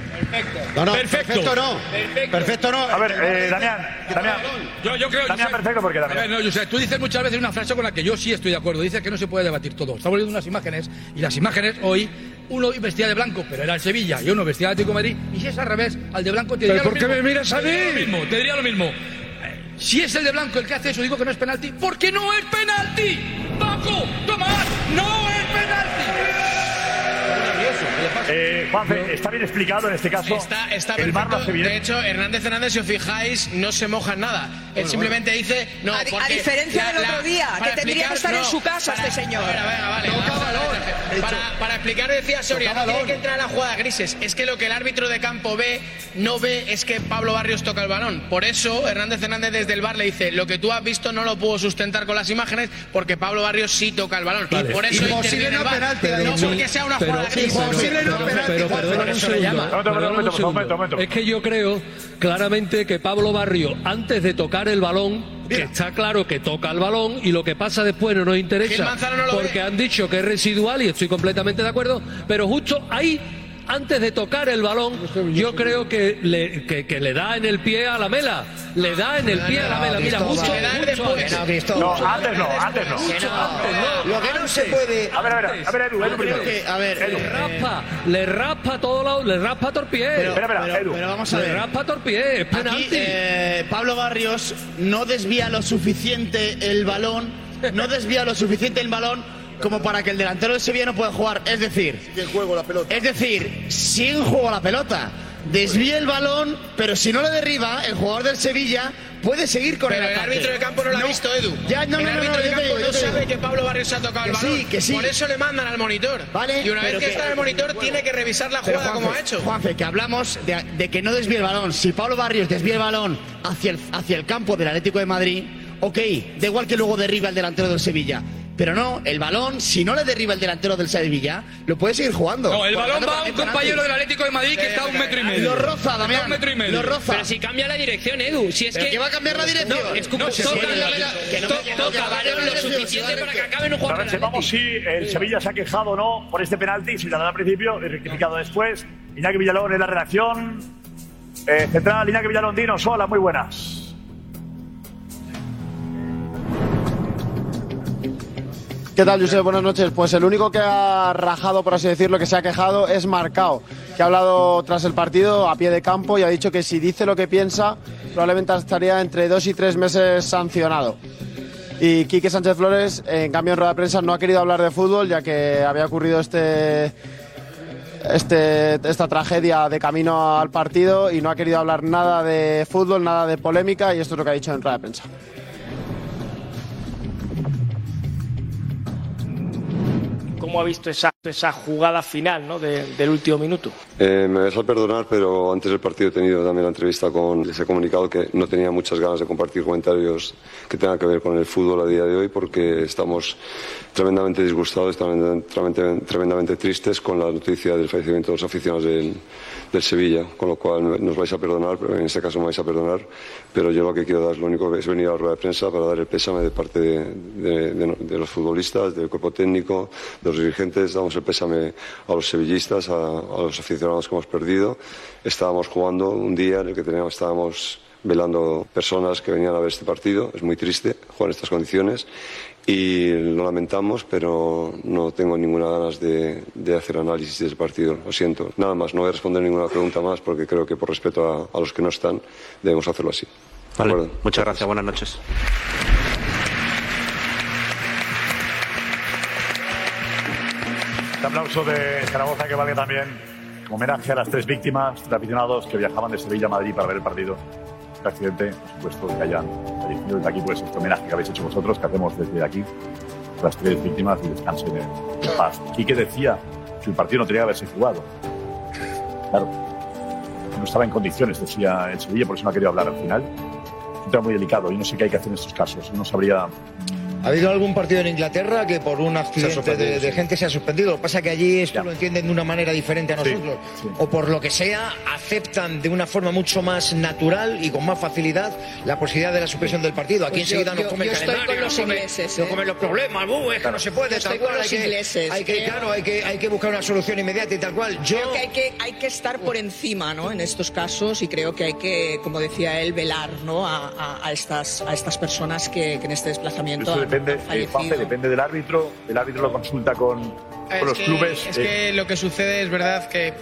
No, no, perfecto. perfecto no. Perfecto no. A ver, eh, Damián, Damián. Yo, yo creo Damián, Josep- perfecto, porque A Damián. ver, no, Josep, tú dices muchas veces una frase con la que yo sí estoy de acuerdo. Dices que no se puede debatir todo. Estamos viendo unas imágenes y las imágenes hoy, uno vestía de blanco, pero era el Sevilla, y uno vestía de Atlético Madrid. Y si es al revés, al de blanco te ¿Pero diría lo por qué mismo. me miras a Te diría mí? lo mismo, te diría lo mismo. Eh, Si es el de blanco el que hace eso, digo que no es penalti. Porque no es penalti. Paco, Tomás, no es penalti. Eh, Juanfe, está bien explicado en este caso. Está, está el perfecto. De hecho, Hernández Hernández, si os fijáis, no se moja en nada. Él Bueno, simplemente dice. No, A a diferencia la- del otro día, para que tendría que estar en su casa para- este señor. Venga, venga, vale. Para, para explicar, decía Soria, no tiene que entrar a la jugada grises. Es que lo que el árbitro de campo ve, no ve, es que Pablo Barrios toca el balón. Por eso, Hernández Hernández desde el bar le dice: Lo que tú has visto no lo puedo sustentar con las imágenes, porque Pablo Barrios sí toca el balón. Vale. Y por eso Imposible interviene no penalti, no porque sea una jugada sí, gris. Pero- un segundo. Es que yo creo claramente que Pablo Barrio, antes de tocar el balón, que está claro que toca el balón y lo que pasa después no nos interesa, porque han dicho que es residual y estoy completamente de acuerdo, pero justo ahí, antes de tocar el balón, yo creo que le, que, que le da en el pie a la mela, le da en el pie a la mela, mira, Le después. antes. No, antes no, antes no. Lo que no se puede. A ver, a ver, a ver, Edu, Edu primero. a ver, Edu. Le raspa, le raspa todo lado, le raspa. Pero- Espera, espera, Edu. pero vamos a le ver. raspa todo el pie, es Aquí, penalti. eh, Pablo Barrios no desvía lo suficiente el balón, no desvía lo suficiente el balón como para que el delantero del Sevilla no pueda jugar. Es decir, Que juego la pelota. es decir, si en juego la pelota, desvía el balón, pero si no le derriba, el jugador del Sevilla puede seguir con Pero el el árbitro de campo no lo ha visto, Edu. Ya, no, el no, no, árbitro no, de campo digo, no sabe que Pablo Barrios ha tocado el Que sí, balón. que sí. Por eso le mandan al monitor. Vale, y una vez que, que- está en el monitor, tiene que revisar la jugada como Juanfe, ha hecho. Juanfe, que hablamos de, de que no desvíe el balón. Si Pablo Barrios desvía el balón hacia el, hacia el campo del Atlético de Madrid, ok, da igual que luego derriba el delantero del Sevilla. Pero no, el balón, si no le derriba el delantero del Sevilla, lo puede seguir jugando. No, el balón va a un compañero del Atlético de Madrid que está a un metro y medio. Lo roza, Está Damián. a un metro y medio. Lo roza. Pero si cambia la dirección, Edu. Si es ¿Pero que. que va a cambiar la dirección? No, toca, balón lo suficiente para que acabe en un ver, sepamos si el Sevilla se ha quejado o no por este penalti, si la da al principio y rectificado después. Iñaki Villalón en la redacción. Eh, central, Iñaki Villalón, dinos, hola, muy buenas. ¿Qué tal, Josep? Buenas noches. Pues el único que ha rajado, por así decirlo, que se ha quejado es Marcao, que ha hablado tras el partido a pie de campo y ha dicho que si dice lo que piensa, probablemente estaría entre dos y tres meses sancionado. Y Quique Sánchez Flores, en cambio, en rueda de prensa no ha querido hablar de fútbol, ya que había ocurrido este, este, esta tragedia de camino al partido y no ha querido hablar nada de fútbol, nada de polémica, y esto es lo que ha dicho en rueda de prensa. ¿Cómo ha visto esa, jugada final ¿no? de- del último minuto? Eh, me vais a perdonar, pero antes del partido he tenido también la entrevista con. Les he comunicado que no tenía muchas ganas de compartir comentarios que tengan que ver con el fútbol a día de hoy porque estamos tremendamente disgustados, tremendamente, tremendamente tristes con la noticia del fallecimiento de los aficionados del, del Sevilla, con lo cual nos vais a perdonar, en este caso me vais a perdonar, pero yo lo que quiero dar, lo único que es venir a la rueda de prensa para dar el pésame de parte de los futbolistas, del cuerpo técnico, de los dirigentes, damos el pésame a los sevillistas, a, a los aficionados que hemos perdido. Estábamos jugando un día en el que teníamos, estábamos velando personas que venían a ver este partido, es muy triste jugar en estas condiciones y lo lamentamos, pero no tengo ninguna ganas de, de hacer análisis del partido, lo siento. Nada más, no voy a responder ninguna pregunta más porque creo que por respeto a, a los que no están debemos hacerlo así. ¿De Vale, muchas gracias, buenas noches. Este aplauso de Zaragoza que vale también como homenaje a las tres víctimas de aficionados que viajaban de Sevilla a Madrid para ver el partido. Este accidente, por supuesto, que hayan fallecido desde aquí, pues este homenaje que habéis hecho vosotros, que hacemos desde aquí, las tres víctimas y descansen en paz. Quique decía que el partido no tenía que haberse jugado. Claro, no estaba en condiciones, decía el Sevilla, por eso no ha querido hablar al final. Es un tema muy delicado y no sé qué hay que hacer en estos casos. No sabría ¿Ha habido algún partido en Inglaterra que por un accidente de, de sí. gente se ha suspendido? Lo que pasa es que allí esto lo entienden de una manera diferente a nosotros. sí. O por lo que sea, aceptan de una forma mucho más natural y con más facilidad la posibilidad de la suspensión del partido. Aquí Pues enseguida yo- nos yo- come el yo estoy calendario, con los nos come- ingleses, nos ¿eh? comen los problemas, "Bu, es que no se puede, Yo estoy tal con cual, los hay que- ingleses, Hay que, creo. claro, hay que, hay que buscar una solución inmediata y tal cual. Yo Creo que hay que, hay que estar por encima ¿no? en estos casos y creo que hay que, como decía él, velar ¿no? a, a- a estas, a estas personas que, que en este desplazamiento han- depende, eh. Juanfe, depende del árbitro. El árbitro lo consulta con, con los que, clubes. Es eh, que lo que sucede es verdad que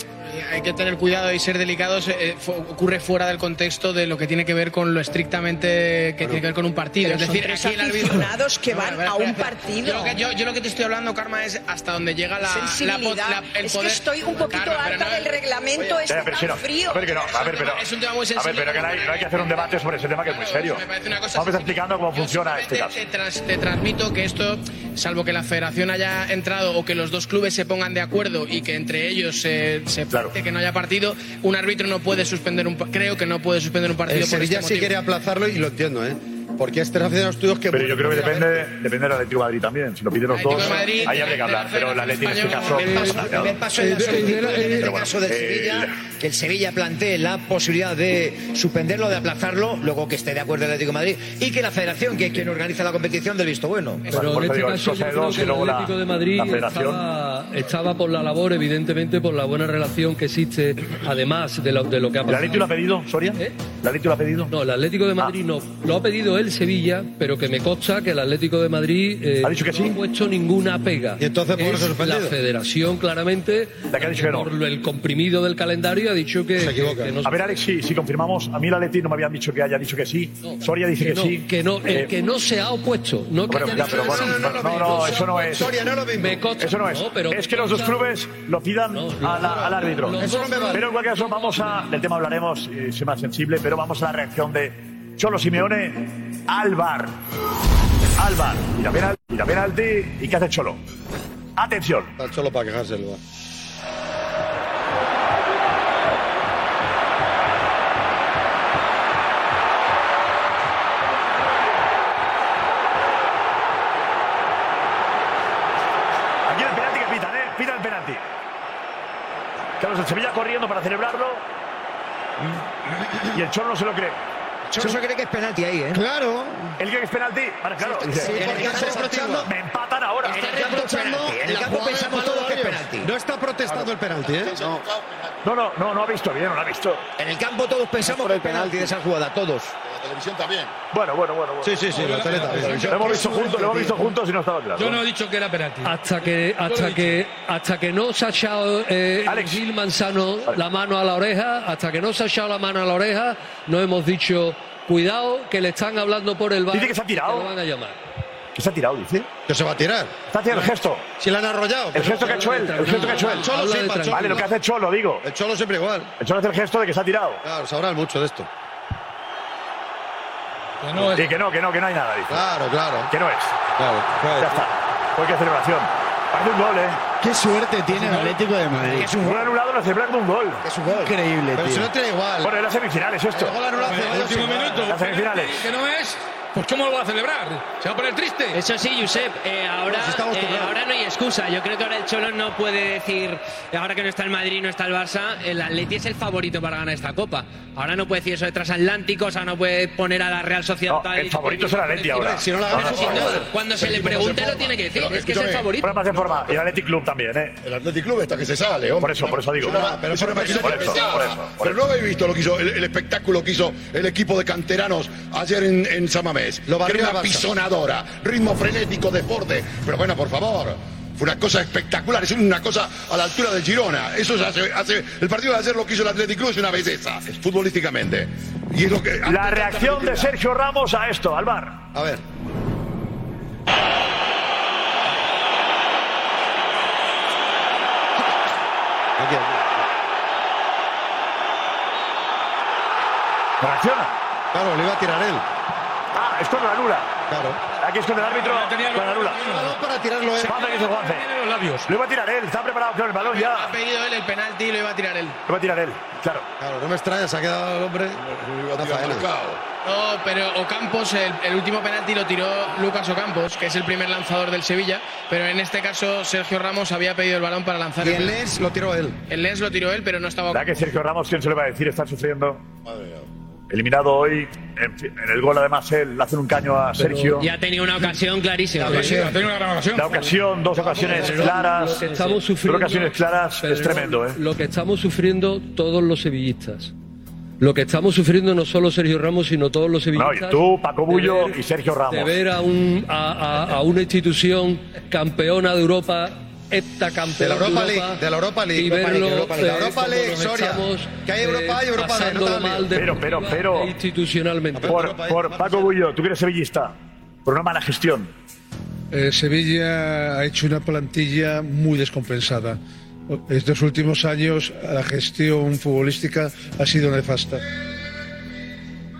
hay que tener cuidado y ser delicados. eh, fu- ocurre fuera del contexto de lo que tiene que ver con lo estrictamente que tiene que ver con un partido. Pero es decir, aquí el árbitro. aficionados que van Espera, a un espera, espera. partido. Yo lo, que, yo, yo lo que te estoy hablando, Karma, es hasta donde llega la, la, Sensibilidad. la- el es poder. que estoy un poquito Karma, pero harta no- del reglamento Oye, este pero tan no. frío. A ver que no, a ver, pero. Es un tema muy A ver, sensible. pero que no hay, no hay que hacer un debate sobre ese tema que es muy serio. Me parece una cosa Vamos explicando cómo funciona este te, caso. te te transmito que esto, salvo que la federación haya entrado o que los dos clubes se pongan de acuerdo y que entre ellos se, se pacte que no haya partido, un árbitro no puede suspender un creo que no puede suspender un partido El por Sevilla este sí quiere aplazarlo y lo entiendo, ¿eh? Porque este aficionados estudios que. Pero yo creo que depende, depende del Atlético de Madrid también. Si lo piden los dos, de Madrid, ahí habría que hablar. Pero el Atlético en este caso. El paso, el primer paso en este caso del Sevilla, que el Sevilla plantee la posibilidad de suspenderlo, de aplazarlo, luego que esté de acuerdo el Atlético de Madrid y que la Federación, que es quien organiza la competición, del visto bueno. Pero en este caso yo creo que el Atlético de Madrid estaba, estaba por la labor, evidentemente, por la buena relación que existe, además de lo, de lo que ha ¿El pasado. Atlético lo ha pedido, Soria? ¿El Atlético lo ha pedido? No, el Atlético de Madrid no. Lo ha pedido el Sevilla, pero que me consta que el Atlético de Madrid eh, ¿Ha dicho que no sí? ha puesto ninguna pega. ¿Y entonces por Es se suspendido? La federación, claramente, La que ha dicho que no. por el comprimido del calendario, ha dicho que, Se equivoca. que no A ver, Alex, si, si confirmamos, a mí el Atlético no me habían dicho que haya dicho que sí. Soria dice que, no, sí. que no, el Eh, que no se ha opuesto. No que Bueno, haya ya, dicho pero que bueno, sí. no, no, no, eso no es. Soria, no es lo mismo. Me consta- Eso no es. no, pero es que los dos clubes lo pidan a la- al árbitro. los Eso no me vale. Pero en cualquier caso, vamos a. Del tema hablaremos, eh, soy más sensible, pero vamos a la reacción de Cholo Simeone al bar. Al bar. Mira penalti, mira penalti. ¿Y qué hace Cholo? Atención. Está solo para quejarse el bar. Aquí el penalti que pitan, ¿eh? Pita el penalti. Carlos, el Sevilla corriendo para celebrarlo. Y el Cholo no se lo cree. Cholo se cree que es penalti ahí, ¿eh? Claro. ¿El que es penalti? Vale, claro. Sí, porque está reprochando. Me empatan ahora. En el campo, penalti. En el campo jugada pensamos todos que es penalti. No está protestando el penalti, ¿eh? No, no, no, no ha visto bien, no lo ha visto. En el campo todos pensamos que es penalti de esa jugada, todos. La televisión también. Bueno, bueno, bueno. bueno. Sí, sí, sí, la tele también. Lo hemos visto juntos, lo hemos visto juntos y no estaba claro. Yo no he dicho que era penalti. Hasta que, hasta que, hasta que no se ha echado eh, Alex. Gil Manzano la mano a la oreja, hasta que no se ha echado la mano a la oreja, no hemos dicho, cuidado, que le están hablando por el bar. Dice que se ha tirado. lo van a llamar. ¿Qué se ha tirado, dice? Que se va a tirar. Está haciendo el gesto. Si le han arrollado. El gesto que ha hecho él. El gesto que ha hecho él. El Cholo sí, el Cholo. Vale, lo que hace Cholo, digo. El Cholo siempre igual. El Cholo hace el gesto de que se ha tirado. Claro, sabrán mucho de esto. Que no es- Y que no, que no, que no hay nada, dice. Claro, claro. Que no es. Claro. Ya está. Pues qué celebración. Parece un gol, ¿eh? Qué suerte tiene el Atlético de Madrid. Es un gol anulado, lo celebra como un gol. Es un gol. Increíble, Pero tío. si no tiene igual. Bueno, en las semifinales esto. El gol anulado hace En el último minuto. Las semifinales. Que no es. Pues ¿cómo lo va a celebrar? ¿Se va a poner triste? Eso sí, Josep, eh, ahora, Pues eh, ahora no hay excusa. Yo creo que ahora el Cholo no puede decir, ahora que no está el Madrid, no está el Barça, el Atleti es el favorito para ganar esta Copa. Ahora no puede decir eso de transatlánticos, ahora no puede poner a la Real Sociedad. No, el favorito es el Atleti ahora. Si no la no. Cuando se le pregunte lo tiene que decir, Pero, es que es el favorito. En forma. Y el Athletic Club también, ¿eh? El Athletic Club está que se sale, hombre. Por eso, por eso digo. Pero, pero, Por eso, por eso, por eso, por pero no habéis visto lo que hizo, el, el espectáculo que hizo el equipo de canteranos ayer en, en San Mamés. Lo Que barrió era el una pisonadora, ritmo frenético, desborde. Pero bueno, por favor. Fue una cosa espectacular, es una cosa a la altura del Girona. Eso hace, hace- el partido de ayer lo que hizo el Athletic Club es una belleza, futbolísticamente. Y es lo que La reacción de Sergio Ramos a esto, al bar. A ver. Aquí, aquí. Reacciona. Claro, le iba a tirar él. Ah, esto lo anula. Claro. Aquí es con el árbitro. tenía Lo anula. Balón para tirarlo él. Juanfe, ¿qué dice Juanfe? Los labios. Lo iba a tirar él. Está preparado con el balón Ha ya. pedido él el penalti y lo iba a tirar él. Lo iba a tirar él. Claro. Claro, no me extraña, se ha quedado el hombre. No, pero Ocampos, el, el último penalti lo tiró Lucas Ocampos, que es el primer lanzador del Sevilla, pero en este caso Sergio Ramos había pedido el balón para lanzar. Y el Lens lo tiró él. El Lens lo tiró él, pero no estaba. ¿Verdad que Sergio Ramos, quién se le va a decir, está sufriendo? Eliminado hoy, en, fin, en el gol además él le hace un caño a Sergio. Ya ha tenido una ocasión clarísima. La ocasión, dos ocasiones Pero claras. Lo que estamos dos sufriendo, ocasiones claras es tremendo, ¿eh? Lo que estamos sufriendo todos los sevillistas. Lo que estamos sufriendo no solo Sergio Ramos, sino todos los No, sevillistas. y tú, Paco de Bullo ver- y Sergio De Ramos. ver a, un, a, a- a una institución campeona de Europa, heptacampeona De la Europa de League, de la Europa League. y Europa League, verlo, Europa League. eh, Europa League, Soria. Que hay Europa A y eh, Europa B, no pasándolo te mal hables. Pero, pero, pero. e institucionalmente. Por, por Paco Bullo, tú que eres sevillista, por una mala gestión. Eh, Sevilla ha hecho una plantilla muy descompensada. Estos últimos años la gestión futbolística ha sido nefasta.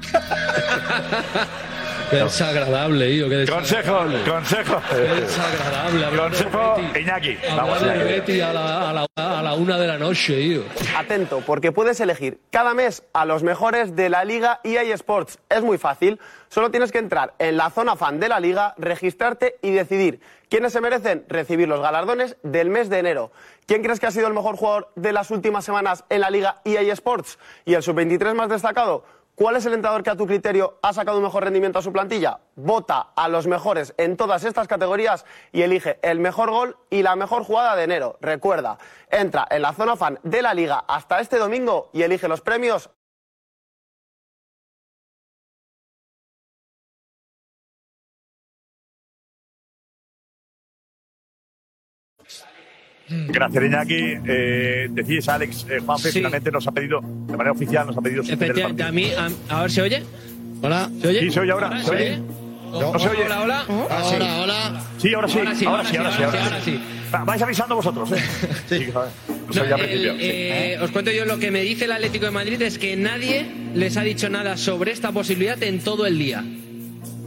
Qué desagradable, hijo, qué desagradable. Consejo, consejo. Qué desagradable. de Consejo. Iñaki. Vamos, de Iñaki. Betis a la, a, la, a la una de la noche, tío. Atento, porque puedes elegir cada mes a los mejores de la Liga EA Sports. Es muy fácil. Solo tienes que entrar en la zona fan de la Liga, registrarte y decidir quiénes se merecen recibir los galardones del mes de enero. ¿Quién crees que ha sido el mejor jugador de las últimas semanas en la Liga EA Sports? ¿Y el sub-23 más destacado? ¿Cuál es el entrenador que a tu criterio ha sacado un mejor rendimiento a su plantilla? Vota a los mejores en todas estas categorías y elige el mejor gol y la mejor jugada de enero. Recuerda, entra en la zona fan de la liga hasta este domingo y elige los premios Gracias, Iñaki. Eh, decís, Alex, eh, Juanfe, Sí. finalmente nos ha pedido, de manera oficial, nos ha pedido suspender el partido. a mí, a, a ver, ¿se oye? Hola. ¿Se oye? Sí, se oye ahora. ¿Se oye? No, se oye. Hola, hola. Ahora, hola. Sí, ahora sí. Ahora sí, Ahora sí, ahora sí. ahora ahora sí, sí. Va, Vais avisando vosotros, ¿eh? Sí. No el- sí. eh, os cuento yo lo que me dice el Atlético de Madrid es que nadie les ha dicho nada sobre esta posibilidad en todo el día.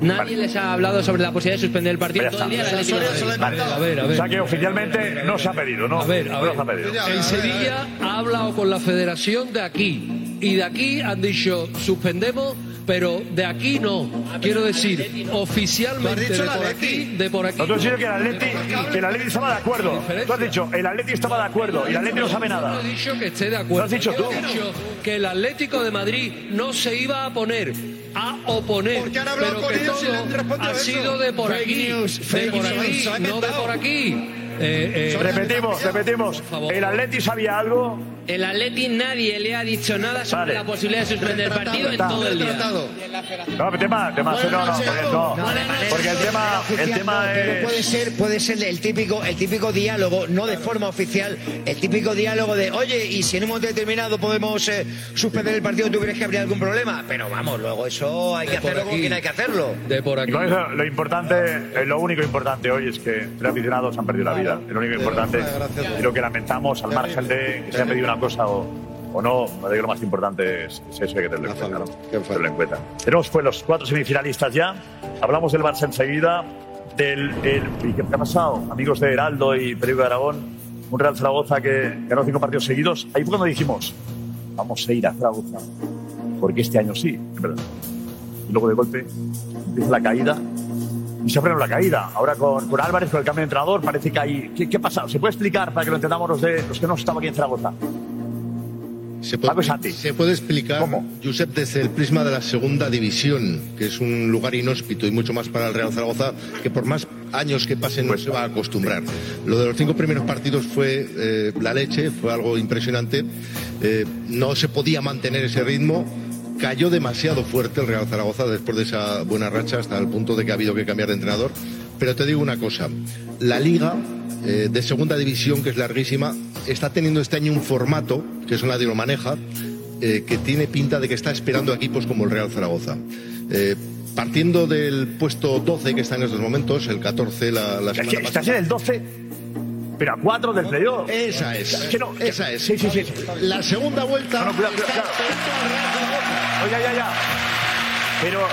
Nadie les ha hablado sobre la posibilidad de suspender el partido en todo el día. Madrid. Vale. A ver, a ver. O sea que oficialmente no se ha pedido, ¿no? A ver, a No ver. se ha pedido. El Sevilla ha hablado con la federación de aquí y de aquí han dicho suspendemos, pero de aquí no. Quiero decir, oficialmente de por aquí, de por aquí. No, tú has dicho que el Atleti, que el Atleti estaba de acuerdo. Tú has dicho, el Atleti estaba de acuerdo y el Atleti no sabe nada. No he dicho que esté de acuerdo. Has dicho Yo tú. he dicho que el Atlético de Madrid no se iba a poner a oponer, Porque han hablado pero con que ellos y le han todo respondido ha eso. sido de por Fake aquí, news, de fake por news, aquí, se ha no de inventado. por aquí. Eh, eh, Repetimos, repetimos. El Atleti sabía algo. El Atleti nadie le ha dicho nada sobre Vale. la posibilidad de suspender el partido en todo el día. No, tema, tema, no, no, porque no. Porque el tema, el tema puede ser, puede ser el típico, el típico diálogo, no de forma oficial, el típico diálogo de, oye, y si en un momento determinado podemos eh, suspender el partido, ¿tú crees que habría algún problema? Pero vamos, luego eso hay que De hacerlo con aquí. quien hay que hacerlo. de por aquí. Con eso, lo importante, eh, lo único importante hoy es que tres aficionados han perdido la vida. Lo único importante. Y lo que lamentamos, al margen de que se haya pedido una cosa o, o no, me parece que lo más importante es, es eso, que. Tenerlo en cuenta. Tenemos pues los cuatro semifinalistas ya. Hablamos del Barça enseguida. Del, el, ¿Y qué ha pasado? Amigos de Heraldo y Periódico de Aragón, un Real Zaragoza que ganó cinco partidos seguidos. Ahí fue cuando dijimos, vamos a ir a Zaragoza, porque este año sí, es verdad. Y luego de golpe empieza la caída y se frena la caída. Ahora con, con Álvarez, con el cambio de entrenador, parece que hay. ¿Qué, qué ha pasado? ¿Se puede explicar para que lo entendamos los, de, los que no estamos aquí en Zaragoza? Se puede, se puede explicar, Josep, desde el prisma de la segunda división, que es un lugar inhóspito y mucho más para el Real Zaragoza, que por más años que pasen no se va a acostumbrar. Lo de los cinco primeros partidos fue eh, la leche, fue algo impresionante. Eh, no se podía mantener ese ritmo. Cayó demasiado fuerte el Real Zaragoza después de esa buena racha, hasta el punto de que ha habido que cambiar de entrenador. Pero te digo una cosa, la liga eh, de segunda división, que es larguísima, está teniendo este año un formato, que eso nadie lo maneja, eh, que tiene pinta de que está esperando equipos como el Real Zaragoza. Eh, partiendo del puesto 12 que está en estos momentos, el 14 la, la semana estás en el 12, pero a 4 del playoff. Esa es. Que no, esa es. Sí, sí, sí. La segunda vuelta. No, no, cuidado. Oye, ya, ya. Pero.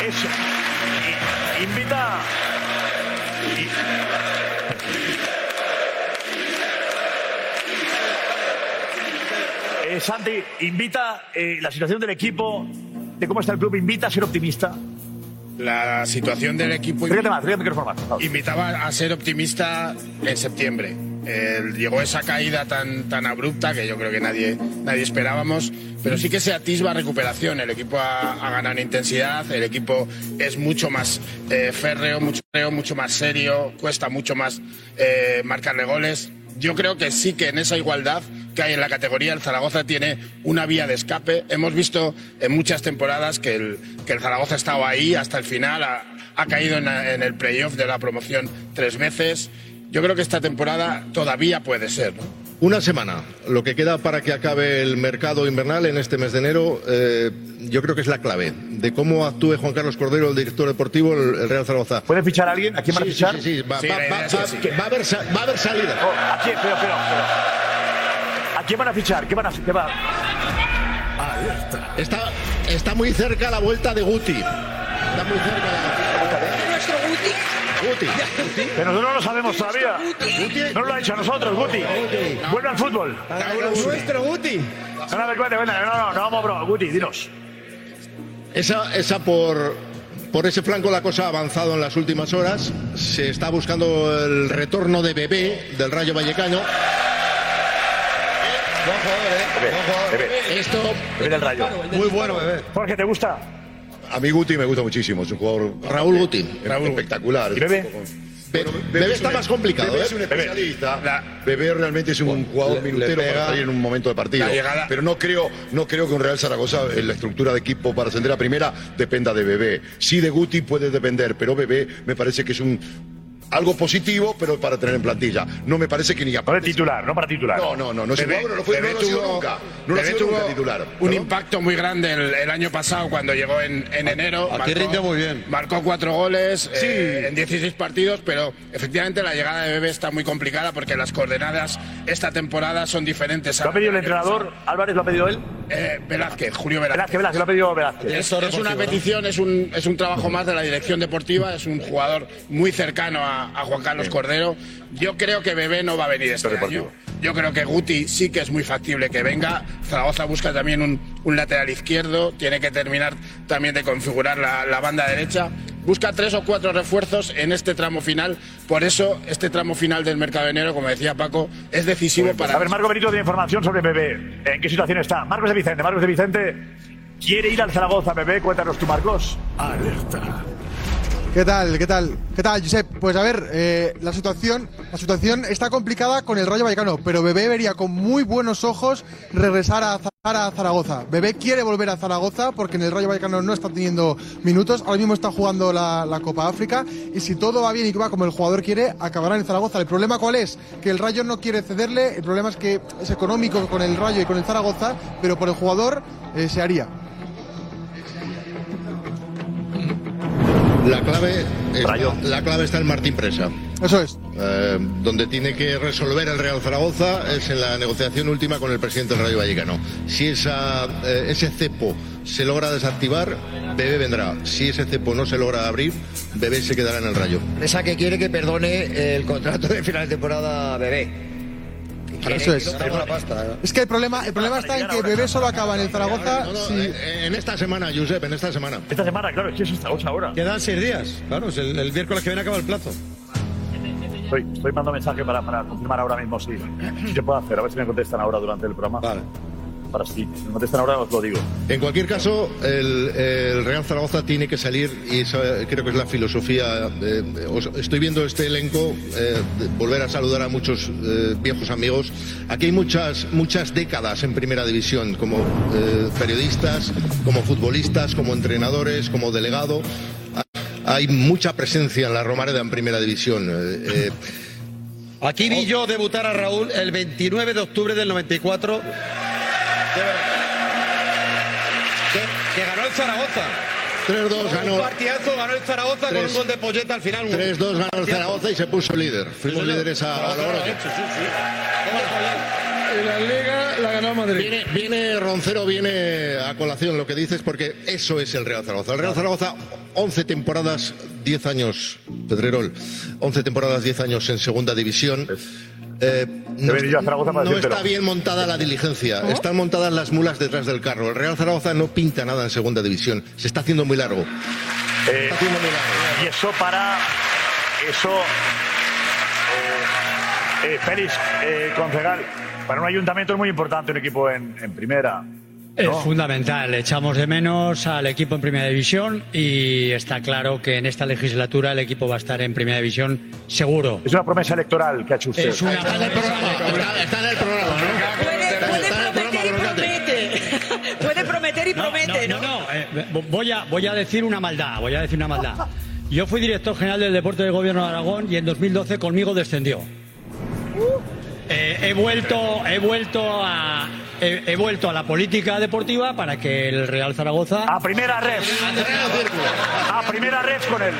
Eso. Invita. Eh, Santi, invita eh, la situación del equipo de cómo está el club invita a ser optimista? La situación del equipo Fíjate más, fíjate más. invitaba a ser optimista en septiembre. Eh, llegó esa caída tan, tan abrupta que yo creo que nadie, nadie esperábamos, pero sí que se atisba recuperación. El equipo ha, ha ganado en intensidad, el equipo es mucho más eh, férreo, mucho, mucho más serio, cuesta mucho más eh, marcarle goles. Yo creo que sí que en esa igualdad que hay en la categoría, el Zaragoza tiene una vía de escape. Hemos visto en muchas temporadas que el, que el Zaragoza ha estado ahí hasta el final, ha, ha caído en, en el playoff de la promoción tres veces. Yo creo que esta temporada todavía puede ser. ¿no? Una semana, lo que queda para que acabe el mercado invernal en este mes de enero, eh, yo creo que es la clave de cómo actúe Juan Carlos Cordero, el director deportivo, el, el Real Zaragoza. ¿Puede fichar a alguien? ¿A quién van a fichar? Sí, sí, sí, va, Sí, va- que a haber, va a haber salida. Oh, ¿A quién? Pero, pero, pero. ¿A quién van a fichar? ¿Qué van a va? Está, está muy cerca la vuelta de Guti. Está muy cerca la Guti. Pero nosotros no lo sabemos todavía. No lo ha hecho a nosotros, Guti. Vuelve al fútbol. Nuestro Guti. No, no, no, no, no vamos, bro. Guti, dinos. Esa, esa por, por ese flanco la cosa ha avanzado en las últimas horas. Se está buscando el retorno de Bebé del Rayo Vallecano. Bebé. Esto Bebé del Rayo. muy bueno, Bebé. Jorge, ¿te gusta? A mí Guti me gusta muchísimo, es un jugador Raúl Guti. espectacular. ¿Y Bebé? Be- Bebé está un- más complicado, Bebé ¿eh? es un especialista. Bebé realmente es un jugador le- minutero para salir en un momento de partido. Pero no creo, no creo que un Real Zaragoza, en la estructura de equipo para ascender a primera, dependa de Bebé. Sí de Guti puede depender, pero Bebé me parece que es un algo positivo, pero para tener en plantilla. No me parece que ni No de titular, no para titular. No, no, no, no es Bebé- jugador, no lo fue, no lo ha sido tuvo- nunca. No lo ha sido nunca titular. Un Perdón. impacto muy grande el, el año pasado cuando llegó en, en enero. Aquí rindió muy bien. Marcó cuatro goles eh, en 16 partidos, pero efectivamente la llegada de Bebé está muy complicada porque las coordenadas esta temporada son diferentes. a ¿Lo ha pedido el entrenador? ¿Álvarez lo ha pedido él? Eh, Velázquez, Julio Velázquez. Velázquez, Velázquez, lo ha pedido Velázquez. Es, es una petición, es un, es un trabajo más de la dirección deportiva, es un jugador muy cercano a, a Juan Carlos Cordero. Yo creo que Bebé no va a venir este año. Yo creo que Guti sí que es muy factible que venga. Zaragoza busca también un, un lateral izquierdo, tiene que terminar también de configurar la, la banda derecha. Busca tres o cuatro refuerzos en este tramo final. Por eso, este tramo final del mercado de enero, como decía Paco, es decisivo para. A ver, Marco Benito tiene información sobre Bebé. ¿En qué situación está? Marcos de Vicente, Marcos de Vicente. ¿Quiere ir al Zaragoza, Bebé? Cuéntanos tú, Marcos. Alerta. ¿Qué tal? ¿Qué tal? ¿Qué tal, Josep? Pues a ver, eh, la situación la situación está complicada con el Rayo Vallecano, pero Bebé vería con muy buenos ojos regresar a, a Zaragoza. Bebé quiere volver a Zaragoza porque en el Rayo Vallecano no está teniendo minutos, ahora mismo está jugando la, la Copa África y si todo va bien y va como el jugador quiere, acabará en Zaragoza. ¿El problema cuál es? Que el Rayo no quiere cederle, el problema es que es económico con el Rayo y con el Zaragoza, pero por el jugador eh, se haría. La clave, está, la clave está en Martín Presa. Eso es. Eh, donde tiene que resolver el Real Zaragoza es en la negociación última con el presidente del Rayo Vallecano. Si esa, eh, ese cepo se logra desactivar, Bebé vendrá. Si ese cepo no se logra abrir, Bebé se quedará en el Rayo. Esa que quiere que perdone el contrato de final de temporada bebé. Eso es. pasta. ¿eh? Es que el problema, el problema está en que Bebé solo acaba en el Zaragoza No, no, si- eh, En esta semana, Josep, en esta semana. Esta semana, claro, es que eso está ocho ahora. Quedan seis días. Claro, es el, el miércoles que viene acaba el plazo. Estoy, estoy mandando mensaje para, para confirmar ahora mismo si, si se puede hacer. A ver si me contestan ahora durante el programa. Vale. Para si me contestan ahora os lo digo. En cualquier caso, el, el Real Zaragoza tiene que salir, y esa creo que es la filosofía. eh, os- estoy viendo este elenco, eh, volver a saludar a muchos eh, viejos amigos. Aquí hay muchas, muchas décadas en primera división, como eh, periodistas, como futbolistas, como entrenadores, como delegado. Hay mucha presencia en la Romareda en primera división. eh, eh, Aquí vi yo debutar a Raúl el 29 de octubre del 94. El Zaragoza. 3-2 ganó. Un partidazo ganó el Zaragoza con Tres- un gol de Polleta al final. un- 3-2 ganó el. Zaragoza y se puso líder. Fuimos líderes a, a la hora. hecho, sí, sí. La Liga la ganó Madrid. Viene, viene Roncero, viene a colación lo que dices, porque eso es el Real Zaragoza. El Real Zaragoza, 11 temporadas, 10 años, Pedrerol, 11 temporadas, 10 años en segunda división. Eh, no, venir yo a Zaragoza para no decírtelo. está bien montada la diligencia. Están montadas las mulas detrás del carro. El Real Zaragoza no pinta nada en segunda división. Se está haciendo muy largo. Eh, y eso para. Eso. Eh, eh, Félix, eh, concejal, para un ayuntamiento es muy importante un equipo en, en primera. Es ¿no? fundamental. Echamos de menos al equipo en Primera División y está claro que en esta legislatura el equipo va a estar en Primera División seguro. Es una promesa electoral que ha hecho usted. Es una Está en el programa, está en el programa, Puede prometer y promete, ¿no? No, no, eh, voy, a, voy a decir una maldad, voy a decir una maldad. Yo fui director general del Deporte del Gobierno de Aragón y en 2012 conmigo descendió. Eh, he vuelto, he vuelto a, he, he vuelto a la política deportiva para que el Real Zaragoza a primera red, a primera red con él.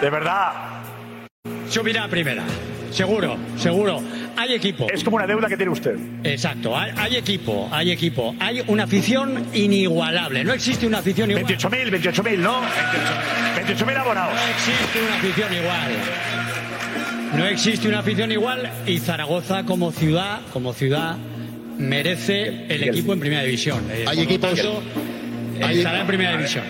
De verdad. Subirá a primera. Seguro, seguro. Hay equipo. Es como una deuda que tiene usted. Exacto, hay, hay equipo, hay equipo. Hay una afición inigualable. No existe una afición igual. 28.000, 28.000, ¿no? 28.000 abonados. No existe una afición igual. No existe una afición igual y Zaragoza como ciudad, como ciudad merece el equipo en primera división. Hay equipos- tanto, hay- estará en primera división.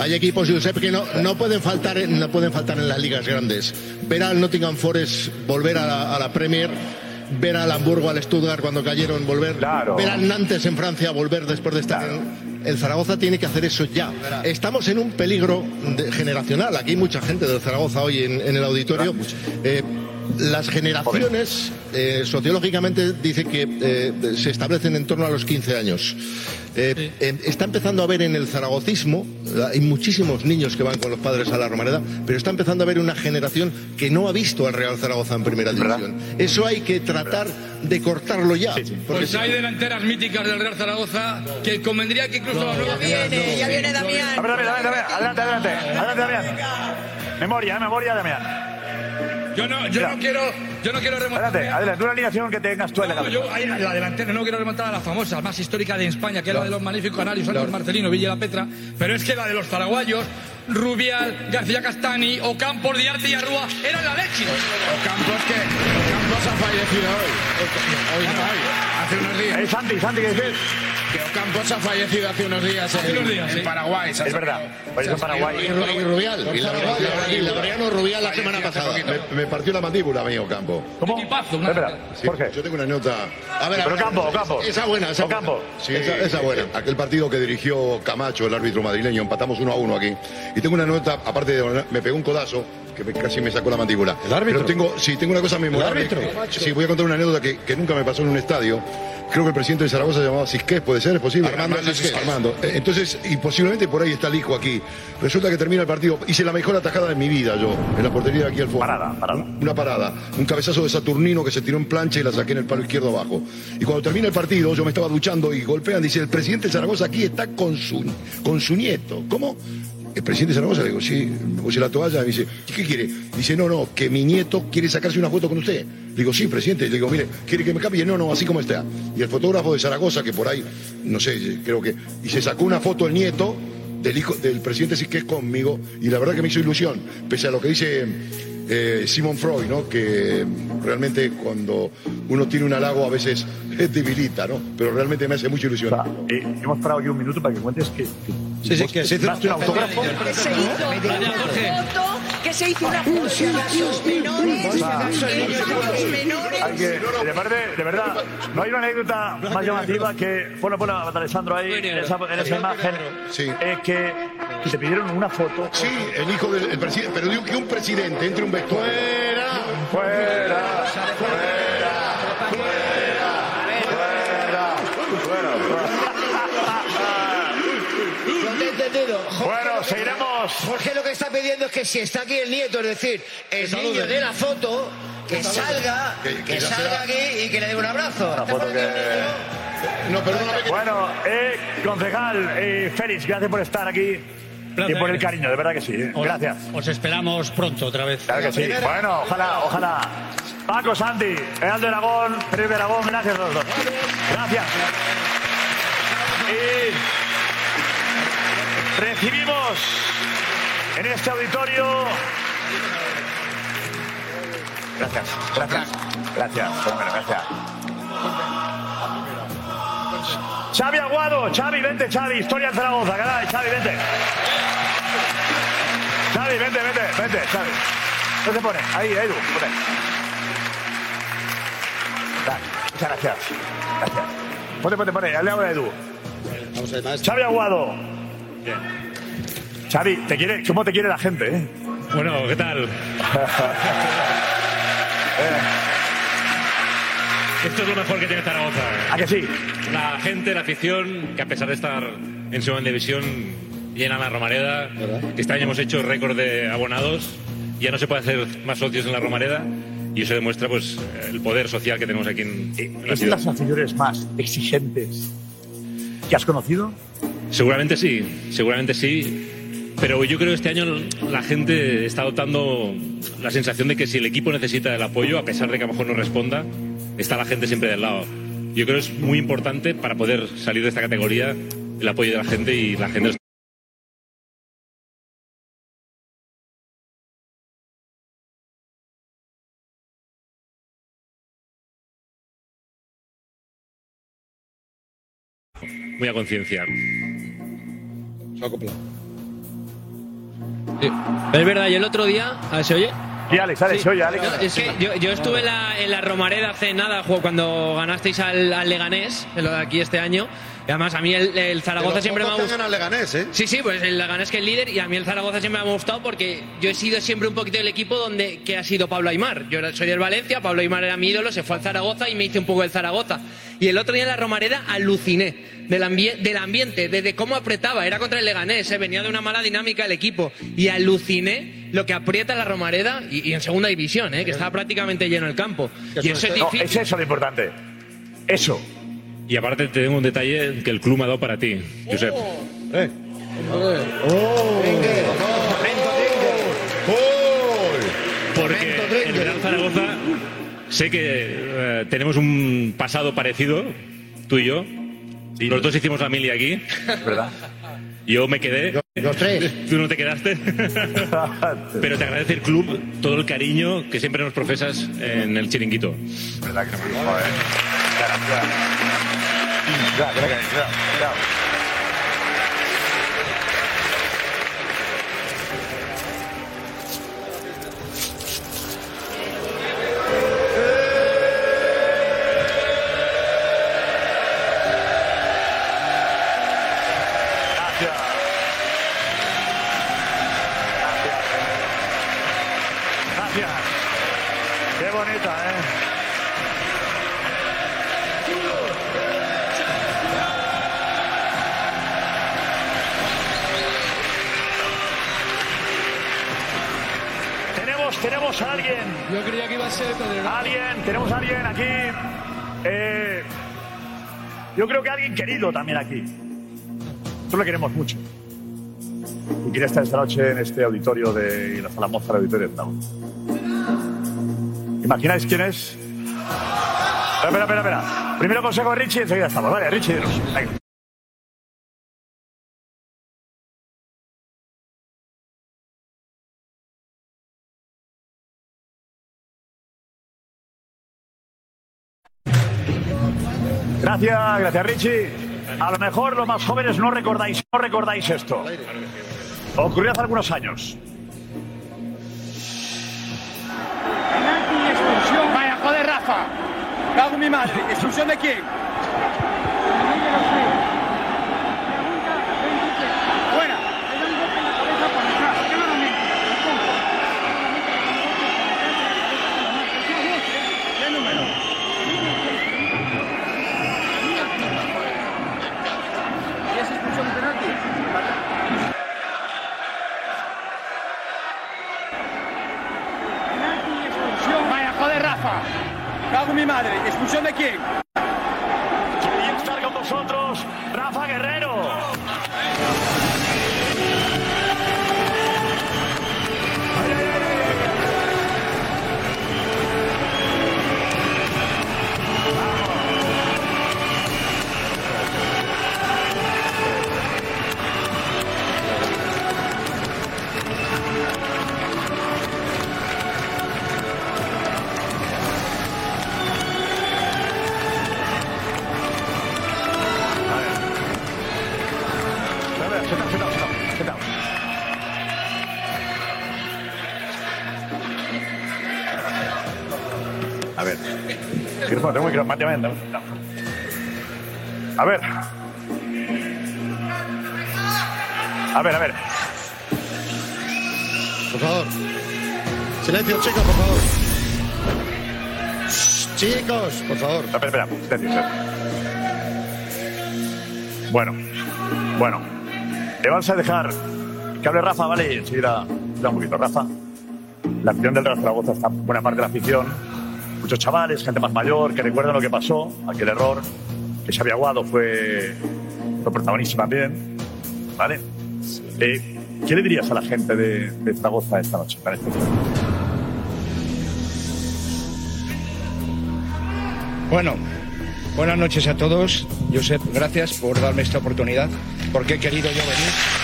Hay equipos, Josep, que no, no pueden faltar en, no pueden faltar en las ligas grandes. Ver al Nottingham Forest volver a la, a la Premier, ver al Hamburgo, al Stuttgart cuando cayeron, volver, ver al Nantes en Francia volver después de estar en- el Zaragoza tiene que hacer eso ya. Estamos en un peligro de- generacional. Aquí hay mucha gente del Zaragoza hoy en, en el auditorio. Eh, las generaciones eh, sociológicamente dicen que eh, se establecen en torno a los 15 años. Eh, eh, está empezando a haber en el zaragocismo, eh, hay muchísimos niños que van con los padres a la Romareda, pero está empezando a haber una generación que no ha visto al Real Zaragoza en primera división. Eso hay que tratar de cortarlo ya. porque Pues hay delanteras míticas del Real Zaragoza que convendría que incluso la nueva viene, ya viene Damián. A ver, Damián, Damián, Damián, adelante, adelante, adelante, Damián. Memoria, memoria, Damián. Yo no, yo no quiero, yo no quiero remontar. Adelante, adelante, una alineación que tengas tú en la No, cabeza. yo, ahí, la delantera, no quiero remontar a la famosa, más histórica de España, que es la de los magníficos canarios, Alex Marcelino, Villa La Petra, pero es que la de los zaraguayos, Rubial, García Castani, Ocampos, Diarte y Arrúa, eran la leche. Ocampos que Ocampos ha fallecido hoy. Hoy hoy, hace unos días. Eh, Santi, Santi, ¿qué dices? Que Ocampos ha fallecido hace unos días en, Hace unos días, en sí. Paraguay. Es verdad, en Paraguay. Y, Rubial, y la- y Laureano Rubial la semana pasada. Me, me partió la mandíbula, amigo Campo. ¿Cómo? Equipazo, una- Espera, Sí, ¿por qué? Yo tengo una nota. A ver, a Pero ver, Campo, Campo. Esa buena, esa Ocampo. buena. Sí, esa, esa buena. Aquel partido que dirigió Camacho, el árbitro madrileño, empatamos uno a uno aquí. Y tengo una nota, aparte de me pegó un codazo que me- casi me sacó la mandíbula. ¿El árbitro? Pero tengo, sí, tengo una cosa memorable. ¿El árbitro? sí, voy a contar una anécdota que, que nunca me pasó en un estadio. Creo que el presidente de Zaragoza se llamaba Cisqués, ¿puede ser? ¿Es posible? Armando Cisqués. Armando. Eh, Entonces, y posiblemente por ahí está el hijo aquí. Resulta que termina el partido. Hice la mejor atajada de mi vida yo, en la portería de aquí al fondo. Parada, parada. Un- Una parada. Un cabezazo de Saturnino que se tiró en plancha y la saqué en el palo izquierdo abajo. Y cuando termina el partido, yo me estaba duchando y golpean, dice, el presidente de Zaragoza aquí está con su, con su nieto. ¿Cómo? El presidente de Zaragoza, le digo, sí, me puse la toalla, me dice, ¿y qué quiere? Dice, no, no, que mi nieto quiere sacarse una foto con usted. Le digo, sí, presidente. Le digo, mire, ¿quiere que me cambie? No, no, así como está. Y el fotógrafo de Zaragoza, que por ahí, no sé, creo que, y se sacó una foto el nieto del hijo del presidente Siqués conmigo, y la verdad que me hizo ilusión, pese a lo que dice eh, Simon Freud, ¿no? Que realmente cuando uno tiene un halago a veces debilita, ¿no? Pero realmente me hace mucha ilusión. Eh, hemos parado aquí un minuto para que cuentes que. Sí, sí, que se hizo un autógrafo. Que se hizo una foto, que se hizo una foto a sus menores, a sus menores. Hay que, de, verdad, de verdad, no hay una anécdota más llamativa que. Ponlo, ponlo, Alessandro ahí, en esa, en esa imagen. eh, que te pidieron una foto. Sí, el hijo del el presidente, pero digo que un presidente entre un vestuario. Fuera, fuera, fuera, No te he entendido. Jorge, Bueno, seguiremos. Jorge lo que está pidiendo es que si está aquí el nieto, es decir, el niño de la foto, que salga, Que- que, que ya salga aquí y que le dé un abrazo. Una foto que. No, perdóname que. Bueno, eh, concejal, eh, Félix, gracias por estar aquí y por el cariño, de verdad que sí. eh. Os- Gracias. Os esperamos pronto otra vez. Claro que sí. Bueno, ojalá, ojalá. Paco, Santi, Real de Aragón, de Aragón, gracias a los dos. Gracias. Y recibimos en este auditorio Gracias, gracias. Gracias, fenómeno, gracias. Xavi Aguado, Xavi, vente, Xavi, historia en Zaragoza, caray, Xavi, vente. Xavi, vente, vente, vente, Xavi. ¿Dónde se pone? Ahí, Edu, pone. Dale, muchas gracias. Gracias. Ponte, ponte, ponte, ya le hago a Edu. Xavi Aguado. Xavi, te quiere, ¿cómo te quiere la gente, eh? Bueno, ¿qué tal? Esto es lo mejor que tiene Zaragoza. ¿A que sí? La gente, la afición, que a pesar de estar en segunda división, llena la Romareda. Este año hemos hecho récord de abonados. Ya no se puede hacer más socios en la Romareda. Y eso demuestra pues el poder social que tenemos aquí en, en la ¿Es de ciudad. las aficiones más exigentes que has conocido? Seguramente sí, seguramente sí. Pero yo creo que este año la gente está adoptando la sensación de que si el equipo necesita el apoyo, a pesar de que a lo mejor no responda, está la gente siempre del lado. Yo creo que es muy importante para poder salir de esta categoría el apoyo de la gente y la gente muy a conciencia. Es verdad, y el otro día. A ver, ¿se oye? Sí, Alex, Alex, oye, Alex. No, es que yo, yo estuve en la, en la Romareda hace nada, cuando ganasteis al, al Leganés, en lo de aquí este año. Y además, a mí el, el Zaragoza Pero siempre me ha gustado. el Leganés, ¿eh? Sí, sí, pues el Leganés que es líder y a mí el Zaragoza siempre me ha gustado porque yo he sido siempre un poquito del equipo donde que ha sido Pablo Aymar. Yo soy del Valencia, Pablo Aymar era mi ídolo, se fue al Zaragoza y me hice un poco el Zaragoza. Y el otro día en la Romareda aluciné del, ambie- del ambiente, de, de cómo apretaba. Era contra el Leganés, ¿eh? venía de una mala dinámica el equipo. Y aluciné lo que aprieta la Romareda y, y en segunda división, ¿eh? que estaba prácticamente lleno el campo. Y eso es No, difícil. es eso lo importante. Eso. Y aparte te tengo un detalle que el club me ha dado para ti, Josep. Porque el Real Zaragoza sé que eh, tenemos un pasado parecido, tú y yo. Los dos hicimos familia aquí. ¿Verdad? Yo me quedé. Los tres. Tú no te quedaste. Pero te agradece el club todo el cariño que siempre nos profesas en el chiringuito. ¿Verdad que sí? Joder. Gracias. Gracias, gracias, gracias. Gracias. Alguien, tenemos a alguien aquí. eh, yo creo que alguien querido también aquí. Nosotros le queremos mucho. Y quiere estar esta noche en este auditorio de la Sala Moza del Auditorio de. ¿Imagináis quién es? Espera, espera, espera. Primero consejo de Richie y enseguida estamos. Vale, Richie. Venga. Gracias, gracias Richie. A lo mejor los más jóvenes no recordáis, no recordáis esto. Ocurrió hace algunos años. Vaya, joder, Rafa. Cago mi madre. ¿Expulsión de quién? Micrófono, tengo micrófono. Mate, ven, dame. A ver. A ver, a ver. Por favor. Silencio, chicos, por favor. Shh, Chicos, por favor. Espera, espera, silencio, silencio. Bueno, bueno. Le vamos a dejar que hable Rafa, ¿vale? Enseguida, espera un poquito, Rafa. La afición del Zaragoza está buena parte de la afición. Muchos chavales, gente más mayor, que recuerdan lo que pasó, aquel error, que Xavi Aguado fue, fue protagonista también, ¿vale? Eh, ¿Qué le dirías a la gente de, de Zaragoza esta noche? Para este Bueno, buenas noches a todos. Josep, gracias por darme esta oportunidad, porque he querido yo venir.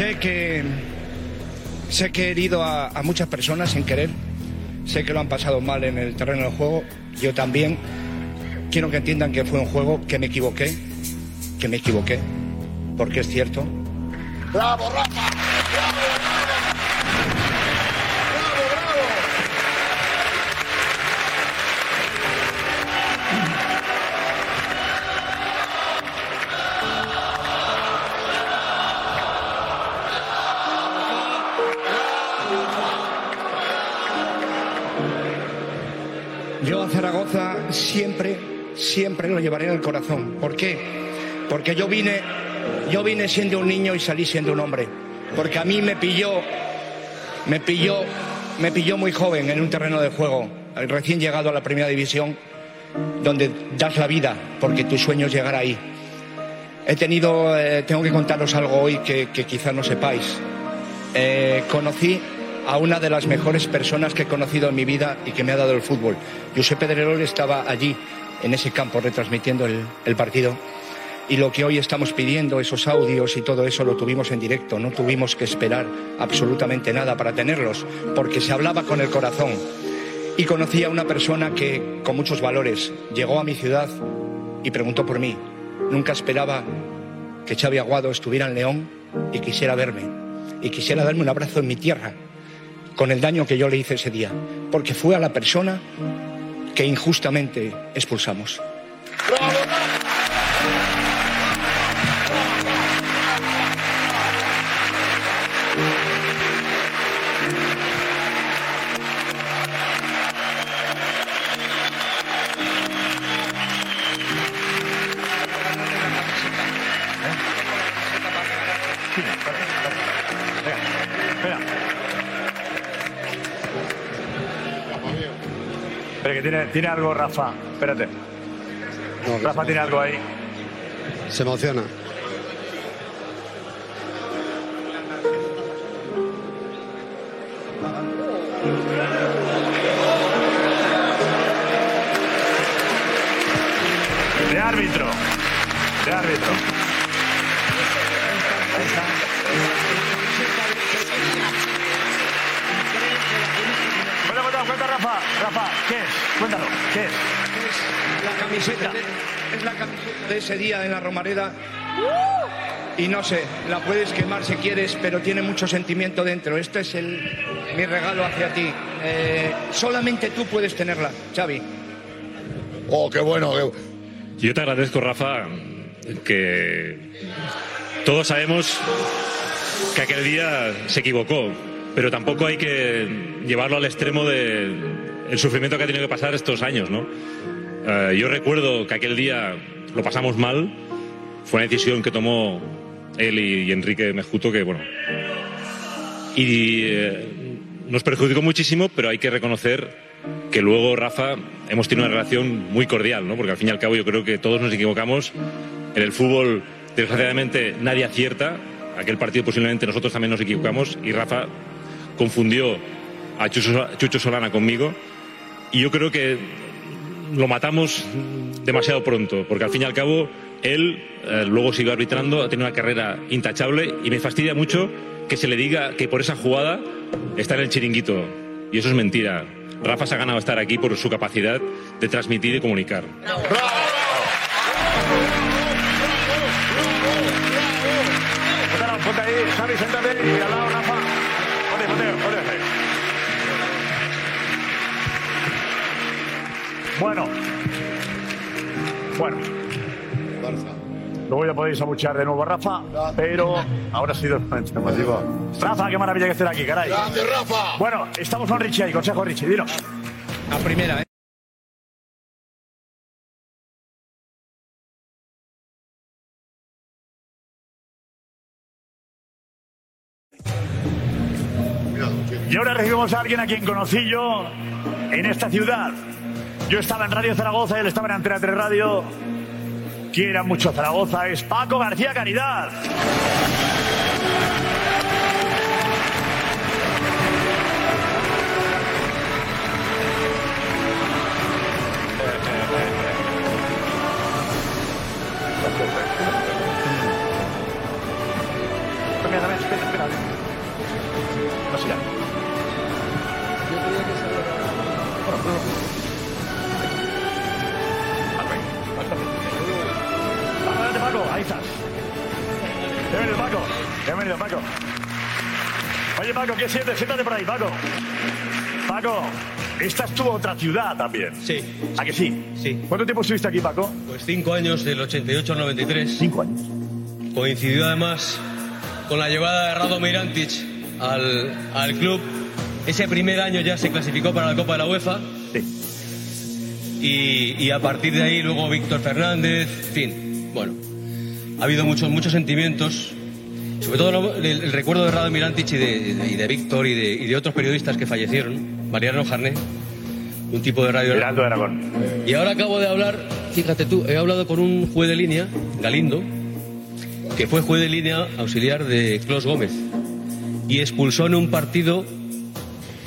Sé que sé que he herido a, muchas personas sin querer. Sé que lo han pasado mal en el terreno del juego. Yo también. Quiero que entiendan que fue un juego que me equivoqué, que me equivoqué, porque es cierto. ¡Bravo, Rafa! Yo a Zaragoza siempre, siempre lo llevaré en el corazón. ¿Por qué? Porque yo vine, yo vine siendo un niño y salí siendo un hombre. Porque a mí me pilló, me pilló, me pilló muy joven en un terreno de juego, recién llegado a la primera división, donde das la vida porque tu sueño es llegar ahí. He tenido, eh, tengo que contaros algo hoy que, que quizá no sepáis. Eh, conocí a una de las mejores personas que he conocido en mi vida y que me ha dado el fútbol. Josep Pedrerol estaba allí, en ese campo, retransmitiendo el, el partido. Y lo que hoy estamos pidiendo, esos audios y todo eso, lo tuvimos en directo. No tuvimos que esperar absolutamente nada para tenerlos, porque se hablaba con el corazón. Y conocí a una persona que, con muchos valores, llegó a mi ciudad y preguntó por mí. Nunca esperaba que Xavi Aguado estuviera en León y quisiera verme. Y quisiera darme un abrazo en mi tierra, con el daño que yo le hice ese día, porque fue a la persona que injustamente expulsamos. Tiene, tiene algo Rafa. Espérate. Rafa tiene algo ahí. Se emociona. Ese día en la Romareda. Y no sé, la puedes quemar si quieres, pero tiene mucho sentimiento dentro. Este es el, mi regalo hacia ti. Eh, solamente tú puedes tenerla, Xavi. Oh, qué bueno. Yo te agradezco, Rafa, que todos sabemos que aquel día se equivocó, pero tampoco hay que llevarlo al extremo de el sufrimiento que ha tenido que pasar estos años, ¿no? Eh, yo recuerdo que aquel día lo pasamos mal, fue una decisión que tomó él y, Enrique Mejuto que, bueno, y eh, nos perjudicó muchísimo, pero hay que reconocer que luego, Rafa, hemos tenido una relación muy cordial, ¿no? Porque al fin y al cabo yo creo que todos nos equivocamos. En el fútbol, desgraciadamente, nadie acierta. Aquel partido posiblemente nosotros también nos equivocamos y Rafa confundió a Chucho Solana conmigo. Y yo creo que lo matamos demasiado pronto, porque al fin y al cabo él eh, luego siguió arbitrando, ha tenido una carrera intachable y me fastidia mucho que se le diga que por esa jugada está en el chiringuito. Y eso es mentira. Rafa se ha ganado estar aquí por su capacidad de transmitir y comunicar. Siéntate y al lado. Bueno. Bueno. Luego ya podéis abuchear de nuevo a Rafa, pero ahora ha sido Rafa, qué maravilla que estés aquí, caray. Gracias, Rafa. Bueno, estamos con Richie ahí, consejo Richie, dilo. La primera, ¿eh? Y ahora recibimos a alguien a quien conocí yo en esta ciudad. Yo estaba en Radio Zaragoza y él estaba en Antena 3 Radio. Quiera mucho Zaragoza, es Paco García Caridad. Paco, ahí estás. Bienvenido, Paco. Bienvenido, Paco. Oye, Paco, ¿qué sientes? Siéntate por ahí, Paco. Paco, esta es tu otra ciudad también. Sí. ¿A que sí? Sí. ¿Cuánto tiempo estuviste aquí, Paco? Pues cinco años, del 88 al 93. Cinco años. Coincidió además con la llegada de Radomir Antic al, al club. Ese primer año ya se clasificó para la Copa de la UEFA. Y, y a partir de ahí luego Víctor Fernández, fin, bueno, ha habido muchos, muchos sentimientos. Sobre todo el, el recuerdo de Radomir Antic y de, y de Víctor y de, y de otros periodistas que fallecieron. Mariano Jarné, un tipo de radio. De Aragón. Y ahora acabo de hablar, fíjate tú, he hablado con un juez de línea, Galindo, que fue juez de línea auxiliar de Clos Gómez y expulsó en un partido.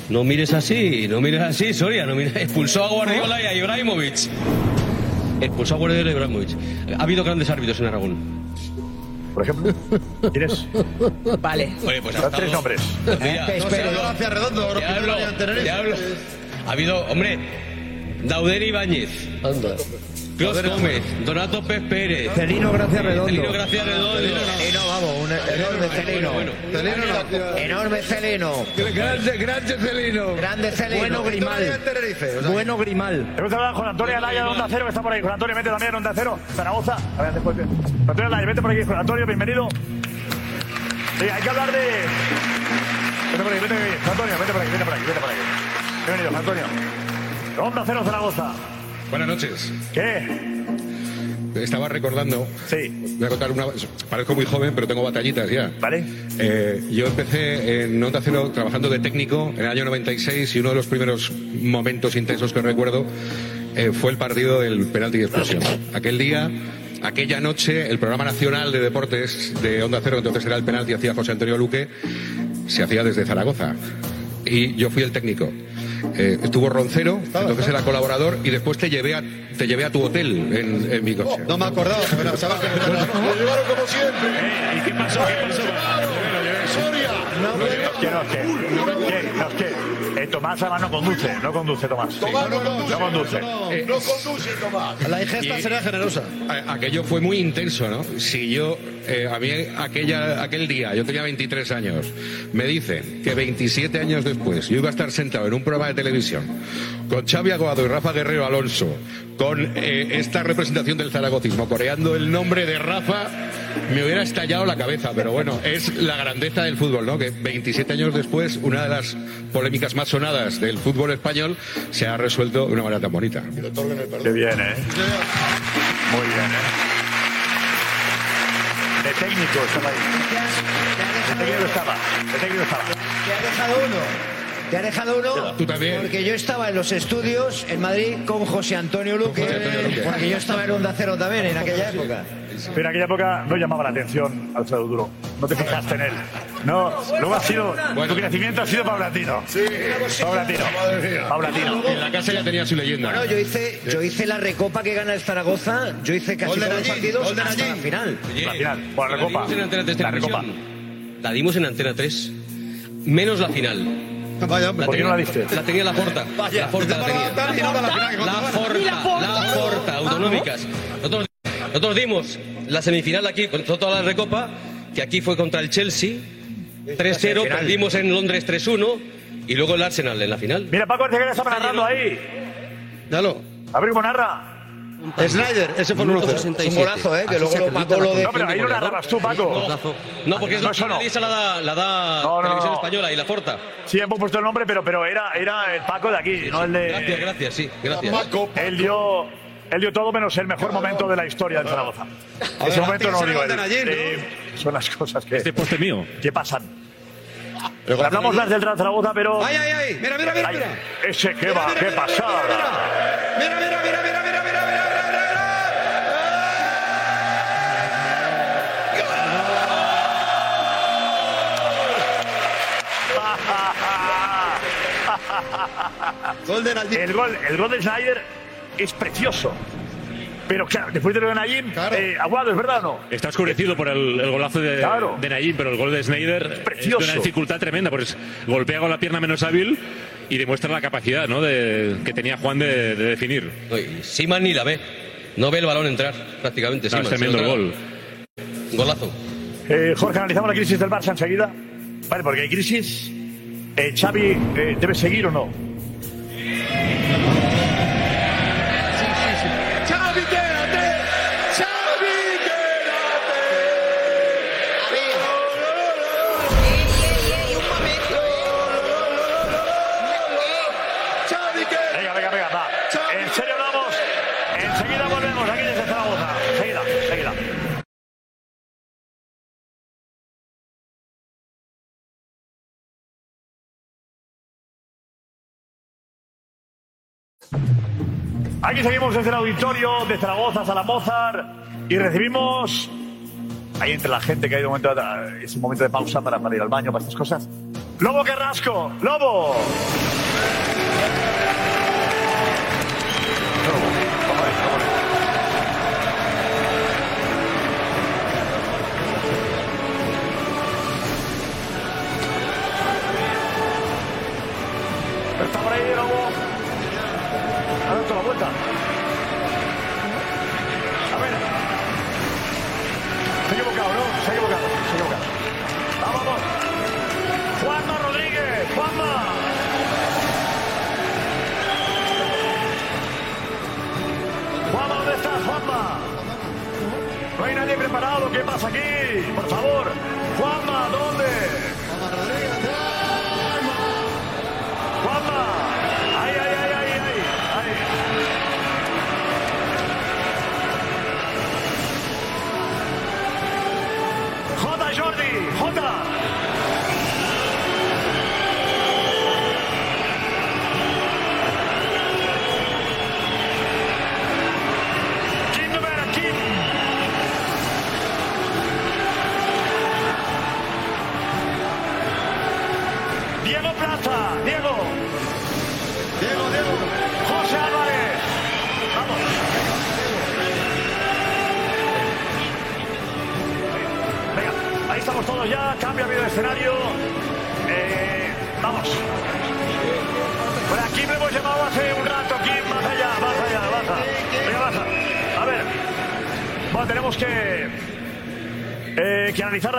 No mires así, no mires así, Soria, no mires, expulsó a Guardiola y a Ibrahimovic. Expulsó a Guardiola y a Ibrahimovic. Ha habido grandes árbitros en Aragón. Por ejemplo, ¿quieres? Vale. Oye, pues estado- tres nombres. Pues mira, Eh, espero. te Redondo, te hablo, te hablo. Ha habido, hombre, Dauder Ibáñez. Anda. Clos Gómez, Donato Pez Pérez. Celino Gracia Redondo. Celino Gracia Redondo. Celino, vamos, un enorme Celino. Enorme Celino. Grande, grande Celino. Grande Celino. Bueno Grimal. Bueno Grimal. Hemos hablado con Antonio Alaya de Onda Cero, que está por ahí. Con Antonio, vete también Onda Cero, Zaragoza. A ver, después. Antonio Alaya, vete por aquí. Con Antonio, bienvenido. Sí, hay que hablar de. Vete por aquí, vete por aquí. Antonio, vete por aquí, vete por aquí, vete por aquí. Bienvenido, Antonio. Onda Cero, Zaragoza. Buenas noches. ¿Qué? Estaba recordando. Sí. Voy a contar una. Parezco muy joven, pero tengo batallitas ya. Vale. yo empecé en Onda Cero trabajando de técnico en el año 96 y uno de los primeros momentos intensos que recuerdo eh, fue el partido del penalti de expulsión. Aquel día. Aquella noche, el programa nacional de deportes de Onda Cero, entonces era el penalti, hacía José Antonio Luque, se hacía desde Zaragoza. Y yo fui el técnico. Eh, estuvo Roncero, entonces era colaborador, y después te llevé a, te llevé a tu hotel en, en mi coche. No me acordaba, pero pensaba que Lo llevaron como siempre. ¿Y qué pasó? ¿Qué pasó? Soria. No, no, eh, Tomás además no conduce, no conduce Tomás. Tomás no conduce. No conduce. No conduce, Tomás. La ingesta será generosa. A- Aquello fue muy intenso, ¿no? Si yo, eh, a mí aquella, aquel día, yo tenía 23 años, me dicen que 27 años después yo iba a estar sentado en un programa de televisión con Xavi Aguado y Rafa Guerrero Alonso, con eh, esta representación del zaragocismo, coreando el nombre de Rafa, me hubiera estallado la cabeza. Pero bueno, es la grandeza del fútbol, ¿no? Que 27 años después, una de las polémicas más sonadas del fútbol español se ha resuelto de una manera tan bonita. Qué bien, ¿eh? Muy bien, ¿eh? De técnico estaba ahí. De técnico estaba. De técnico estaba. Te ha dejado uno. Te ha dejado uno. Tú también. Porque yo estaba en los estudios en Madrid con José Antonio Luque. Porque yo estaba en Onda Cero también en aquella época. Pero en aquella época no llamaba la atención Alfredo Duro. No te fijaste en él. No, luego ha sido. Tu crecimiento ha sido paulatino. Sí. Paulatino. Paulatino. En la casa ya tenía su leyenda. Bueno, yo hice, yo hice la recopa que gana el Zaragoza. Yo hice casi todos los partidos hasta la final. La final. Por la recopa. dimos en Antena 3 La recopa. La dimos en Antena 3. Menos la final. Vaya, hombre. ¿Por qué no la diste? La tenía la Porta. La Porta la tenía. La La la Porta, autonómicas. Nosotros, nosotros dimos la semifinal aquí con toda la recopa que aquí fue contra el Chelsea, Final. 3-0, perdimos en Londres 3-1 y luego el Arsenal en la final. Mira, Paco Arcega está narrando ahí. Dalo. A ver cómo narra. Snyder, ese fue un 1-0. Un golazo, ¿eh? Que luego lo Paco lo No, pero ahí no narrabas tú, Paco. No, porque es no. esa la da, la da Televisión. Española y la Forta. Sí, hemos puesto el nombre, pero, pero era, era el Paco de aquí, no el de. Gracias, gracias, sí, gracias. Él dio, él dio todo menos el mejor momento de la historia de Zaragoza. A Ese momento no lo digo de. Eh, Son las cosas que. Este poste mío. ¿Qué pasan? Hablamos las del Real Zaragoza, pero. ¡Ay, ay, ay! ¡Mira, mira, mira! Ay, mira. Ese que va, qué pasada. Mira, mira, mira, mira, mira, Gol de El gol, el gol de Schneider es precioso. Pero claro, después de lo de Nayim, eh, Aguado, ¿es verdad o no? Está oscurecido por el, el golazo de, Claro. de Nayim, pero el gol de Snyder es, precioso. de una dificultad tremenda, porque es- golpea con la pierna menos hábil y demuestra la capacidad ¿no? de, que tenía Juan de, de definir. Siman ni la ve. No ve el balón entrar, prácticamente. No, es tremendo el gol. Golazo. Eh, Jorge, analizamos la crisis del Barça enseguida. Vale, porque hay crisis. Eh, Xavi, eh, ¿debe seguir o no? Aquí seguimos desde el auditorio de Zaragoza, Salamozar, y recibimos ahí entre la gente que hay de momento, es un momento de pausa para, para ir al baño, para estas cosas. Lobo Carrasco, Lobo.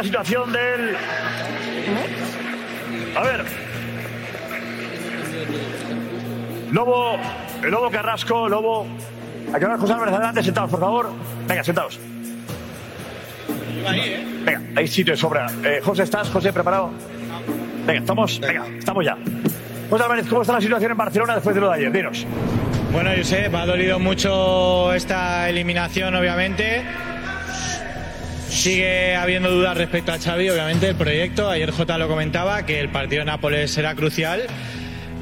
Situación del. A ver. Lobo, el Lobo Carrasco, Lobo. Que hablar José Álvarez adelante, sentados, por favor. Venga, sentados. Venga, hay sitio de sobra. Eh, José, ¿estás? José, ¿preparado? Venga, estamos, venga, estamos ya. José Álvarez, ¿cómo está la situación en Barcelona después de lo de ayer? Dinos. Bueno, Josep, ha dolido mucho esta eliminación, obviamente. Sigue habiendo dudas respecto a Xavi, obviamente, el proyecto. Ayer J lo comentaba, que el partido de Nápoles será crucial.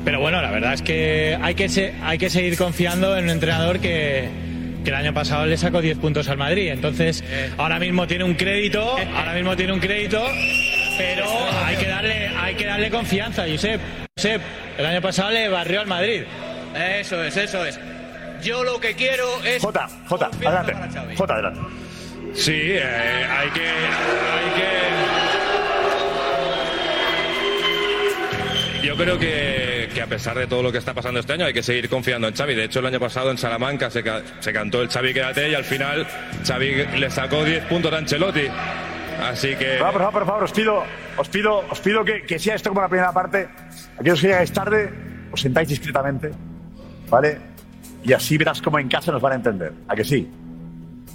Pero bueno, la verdad es que hay que, se- hay que seguir confiando en un entrenador que, que el año pasado le sacó 10 puntos al Madrid. Entonces, ahora mismo tiene un crédito, ahora mismo tiene un crédito, pero hay que darle, hay que darle confianza, Josep. Josep, el año pasado le barrió al Madrid. Eso es, eso es. Yo lo que quiero es. Jota, Jota, adelante. Jota, adelante. Sí, eh, hay que. Hay que. Yo creo que, que a pesar de todo lo que está pasando este año hay que seguir confiando en Xavi. De hecho, el año pasado en Salamanca se, se cantó el Xavi quédate y al final Xavi le sacó 10 puntos a Ancelotti. Así que. Por favor, por favor, os pido, os pido, os pido que, que sea esto como la primera parte. Aquellos que llegáis tarde, os sentáis discretamente, ¿vale? Y así verás cómo en casa nos van a entender. ¿A que sí?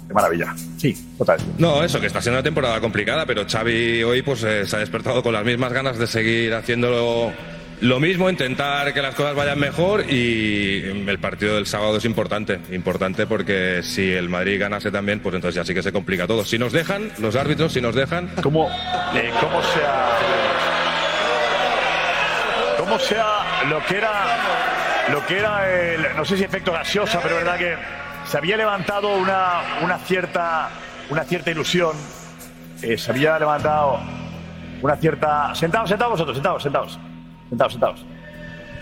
De maravilla. Sí, total. No, eso, que está siendo una temporada complicada, pero Xavi hoy pues eh, se ha despertado con las mismas ganas de seguir haciéndolo lo mismo, intentar que las cosas vayan mejor y el partido del sábado es importante, importante porque si el Madrid ganase también, pues entonces ya sí que se complica todo. Si nos dejan, los árbitros, si nos dejan... ¿Cómo, eh, cómo sea cómo sea lo que era lo que era el no sé si efecto gaseosa pero es verdad que se había levantado una, una cierta una cierta ilusión eh, se había levantado una cierta sentados sentados vosotros sentados sentados sentados sentados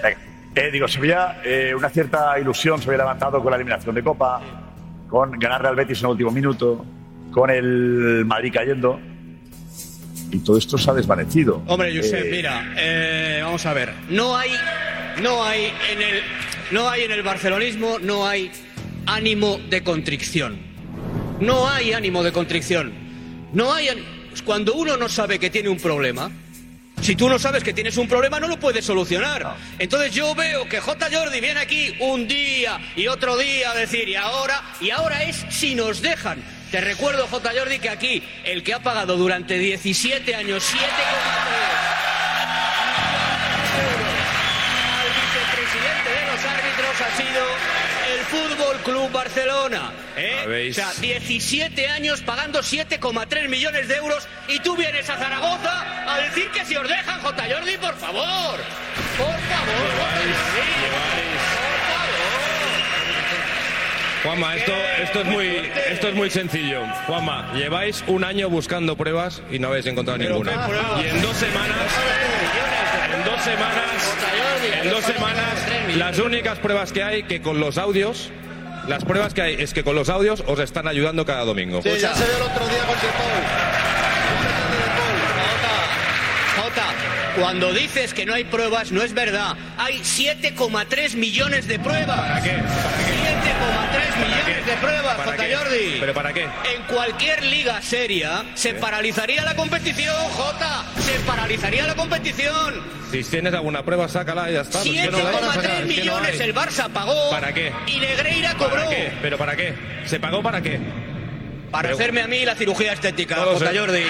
Venga. Eh, digo se había eh, una cierta ilusión se había levantado con la eliminación de Copa con ganarle al Betis en el último minuto con el Madrid cayendo y todo esto se ha desvanecido Hombre, Josep, Eh, mira, eh, vamos a ver. No hay, no hay en el, no hay en el barcelonismo, no hay ánimo de contrición. No hay ánimo de contrición. No hay. an- Cuando uno no sabe que tiene un problema, si tú no sabes que tienes un problema, no lo puedes solucionar. Entonces yo veo que J. Jordi viene aquí un día y otro día a decir, y ahora, y ahora es si nos dejan. Te recuerdo, J. Jordi, que aquí el que ha pagado durante 17 años 7,3 Club Barcelona. ¿eh? Habéis- O sea, 17 años pagando 7,3 millones de euros y tú vienes a Zaragoza a decir que si os dejan, J. Jordi, por favor. Por favor, J. Jordi. Juanma, esto, esto, es muy, esto es muy sencillo. Juanma, lleváis un año buscando pruebas y no habéis encontrado ninguna. Y en dos semanas, en dos semanas, en dos semanas, las únicas pruebas que hay que con los audios, las pruebas que hay es que con los audios os están ayudando cada domingo. Sí, ya se el otro día con Jota, cuando dices que no hay pruebas, no es verdad. Hay 7,3 millones de pruebas. ¿Para qué? 7,3 millones de pruebas, ¿Para J. Jordi. ¿Pero para qué? En cualquier liga seria se paralizaría la competición, Jota. Se paralizaría la competición. Si tienes alguna prueba, sácala y ya está. Pues que no la hay. 7,3 Es que no millones el Barça pagó. ¿Para qué? Y Negreira cobró. ¿Para qué? ¿Pero para qué? ¿Se pagó para qué? Para Pero- hacerme a mí la cirugía estética, J. Jordi.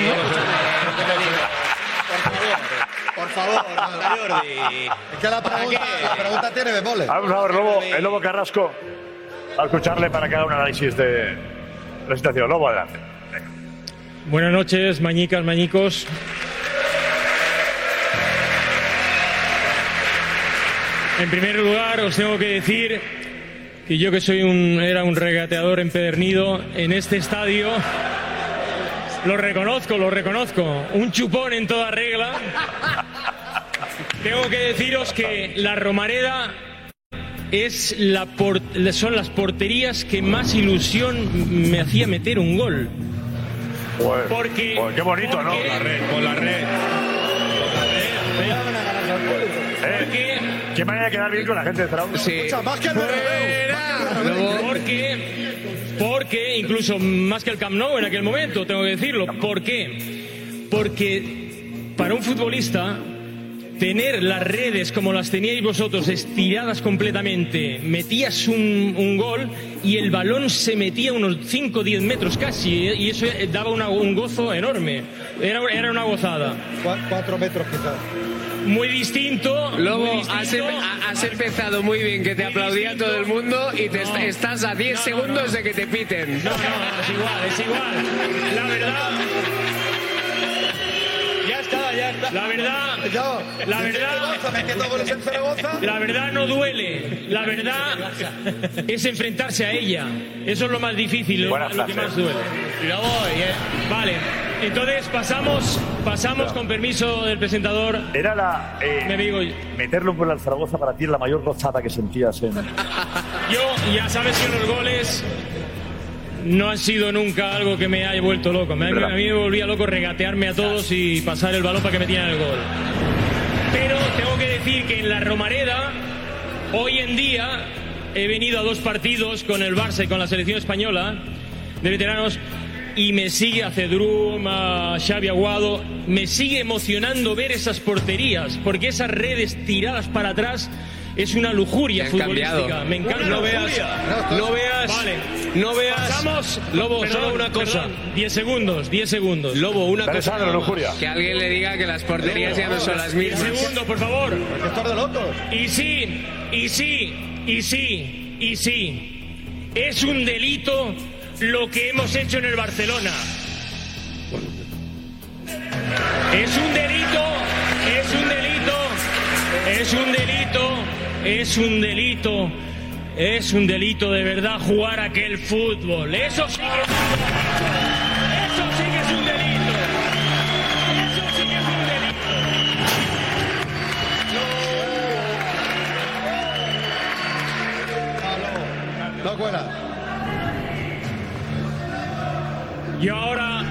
Por favor, por favor. Jordi. Es que la pregunta, la pregunta tiene bemoles. Vamos a ver, Lobo, el Lobo Carrasco. A escucharle para que haga un análisis de la situación. Lobo, adelante. Buenas noches, mañicas, mañicos. En primer lugar, os tengo que decir que yo que soy un era un regateador empedernido en este estadio lo reconozco, lo reconozco, un chupón en toda regla. Tengo que deciros que la Romareda es la por- son las porterías que más ilusión me hacía meter un gol. Porque qué bonito, ¿no? La red, con la red. Eh, ¿Qué manera de quedar bien con la gente de Zaragoza? Sí. Escucha, más que el. Porque, porque incluso más que el Camp Nou en aquel momento, tengo que decirlo. ¿Por qué? Porque para un futbolista tener las redes como las teníais vosotros estiradas completamente, metías un, gol y el balón se metía unos 5 o 10 metros casi ¿eh? y eso daba una- un gozo enorme. Era, era una gozada. Cuatro metros quizás. Muy distinto. muy Lobo, distinto. has, em- ha- has empezado muy bien, que te aplaudía todo el mundo y te est- estás a 10 segundos de que te piten. No, no, es igual, es igual. La verdad. Ya está, ya está. La verdad. La verdad. metiendo goles en Zaragoza. La verdad no duele. La verdad es enfrentarse a ella. Eso es lo más difícil, lo, Buena lo que más duele. Y eh, Vale. Entonces pasamos, pasamos con permiso del presentador. Era la. eh, Me digo, meterlo por el Zaragoza para ti es la mayor gozada que sentías en. yo ya sabes que los goles no han sido nunca algo que me haya vuelto loco. A mí me volvía loco regatearme a todos y pasar el balón para que metieran el gol. Pero tengo que decir que en la Romareda, hoy en día, he venido a dos partidos con el Barça y con la selección española de veteranos y me sigue a Cedrum, a Xavi Aguado, me sigue emocionando ver esas porterías, porque esas redes tiradas para atrás es una lujuria futbolística. cambiado. Me encanta. No veas- no veas- Vale. no veas- Pasamos, Lobo, perdón, solo una cosa. perdón, 10 segundos, 10 segundos. Lobo, una cosa. Lujuria. Que alguien le diga que las porterías ya no son las 10 mismas. segundos, por favor. de locos. Y sí, y sí, y sí, y sí. Es un delito lo que hemos hecho en el Barcelona. Es un delito, es un delito, es un delito, es un delito, es un delito de verdad jugar aquel fútbol. Eso sí que es un delito. Eso sí que es un delito. Eso sí que es un delito. No cuela. Y ahora,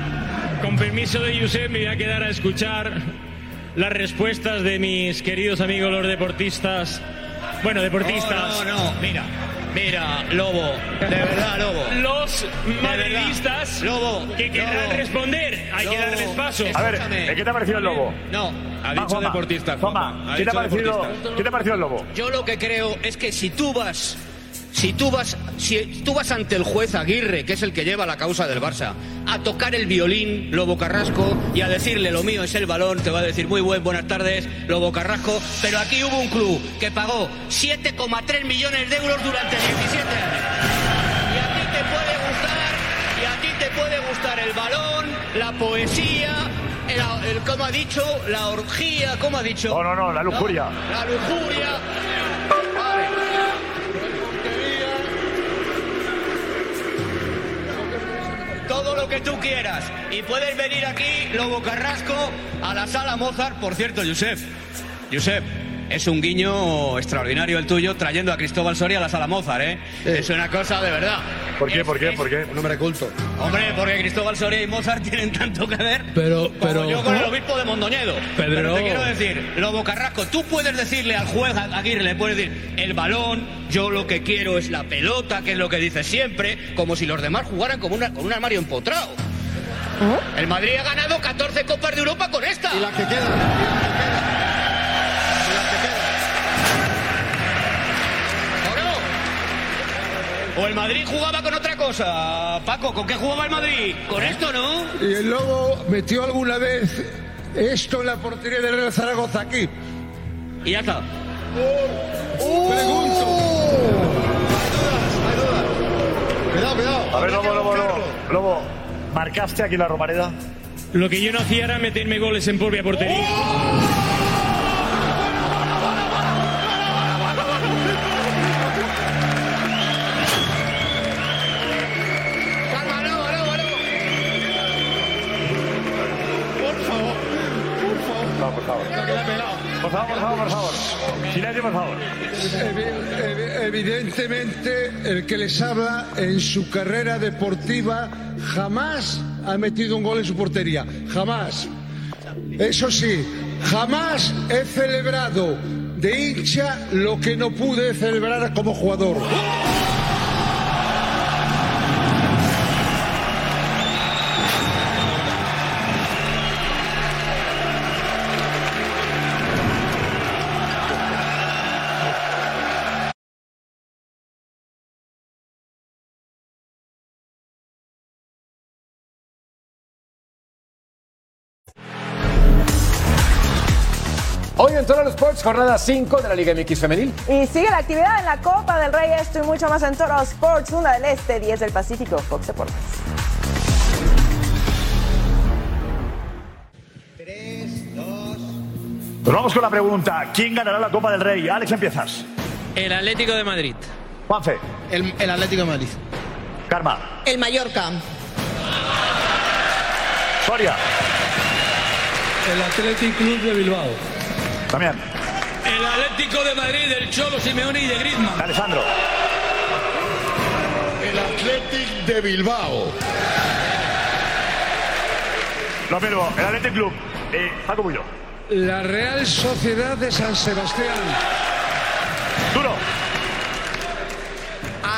con permiso de Josep, me voy a quedar a escuchar las respuestas de mis queridos amigos los deportistas. Bueno, deportistas. No, no, no, mira. Mira, Lobo, de verdad, Lobo. Los madridistas Lobo, que querrán Lobo. responder. Hay que darles paso. A ver, ¿eh, ¿qué te ha parecido el lobo? No. Ha dicho Juanma. deportista, Juanma, Juanma. Ha ¿qué te, ha parecido, deportista. ¿qué te ha parecido el lobo? Yo lo que creo es que si tú vas, si tú vas, si tú vas ante el juez Aguirre, que es el que lleva la causa del Barça, a tocar el violín, Lobo Carrasco, y a decirle lo mío es el balón, te va a decir muy buen, buenas tardes, Lobo Carrasco, pero aquí hubo un club que pagó 7,3 millones de euros durante 17 años. Y a ti te puede gustar, y a ti te puede gustar el balón, la poesía, el, el- ¿cómo ha dicho? La orgía, ¿cómo ha dicho? No, no, no, la lujuria. La lujuria. Que tú quieras. Y puedes venir aquí, Lobo Carrasco, a la sala Mozart. Por cierto, Josep. Josep. Es un guiño extraordinario el tuyo trayendo a Cristóbal Soria a la sala Mozart, ¿eh? Es una cosa de verdad. ¿Por qué? ¿Por qué? ¿Por qué? Un hombre culto. Hombre, porque Cristóbal Soria y Mozart tienen tanto que ver. Pero, Como pero. yo con el obispo de Mondoñedo. Pedro. Pero te quiero decir, Lobo Carrasco, tú puedes decirle al juez Aguirre, le puedes decir, el balón, yo lo que quiero es la pelota, que es lo que dice siempre, como si los demás jugaran como una, con un armario empotrado. El Madrid ha ganado 14 Copas de Europa con esta. Y la que queda. ¿O el Madrid jugaba con otra cosa. Paco, ¿con qué jugaba el Madrid? Con esto, ¿no? ¿Y el Lobo metió alguna vez esto en la portería del Real Zaragoza aquí? Y ya está. Pregunto. Cuidado, cuidado. A ver, lobo, lobo, lobo. Lobo, ¿marcaste aquí la Romareda? Lo que yo no hacía era meterme goles en propia portería. Calma, favor. Por favor. Por favor, por favor. Silencio, por favor. Evi- evi- Evidentemente, el que les habla en su carrera deportiva jamás ha metido un gol en su portería. Jamás. Eso sí, jamás he celebrado de hincha lo que no pude celebrar como jugador. Sports, jornada 5 de la Liga MX Femenil. Y sigue la actividad en la Copa del Rey. Esto y mucho más en Toro Sports, una del Este, 10 del Pacífico, Fox Deportes. Pues vamos con la pregunta. ¿Quién ganará la Copa del Rey? Alex, empiezas. El Atlético de Madrid. Juanfe. El, el Atlético de Madrid. Karma. El Mallorca. Soria. El Athletic Club de Bilbao. También. El Atlético de Madrid del Cholo Simeone y de Griezmann. Alessandro. El Athletic de Bilbao. Lo mismo, el Athletic Club. Eh, Paco Bullo. La Real Sociedad de San Sebastián. Duro.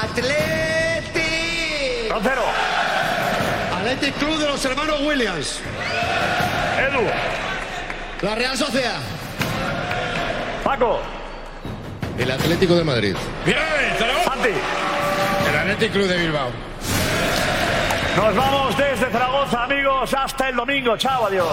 Atleti. Roncero. Athletic Club de los hermanos Williams. Edu. La Real Sociedad. Paco. El Atlético de Madrid. Bien, Santi. El Athletic Club de Bilbao. Nos vamos desde Zaragoza, amigos, hasta el domingo. Chao, adiós.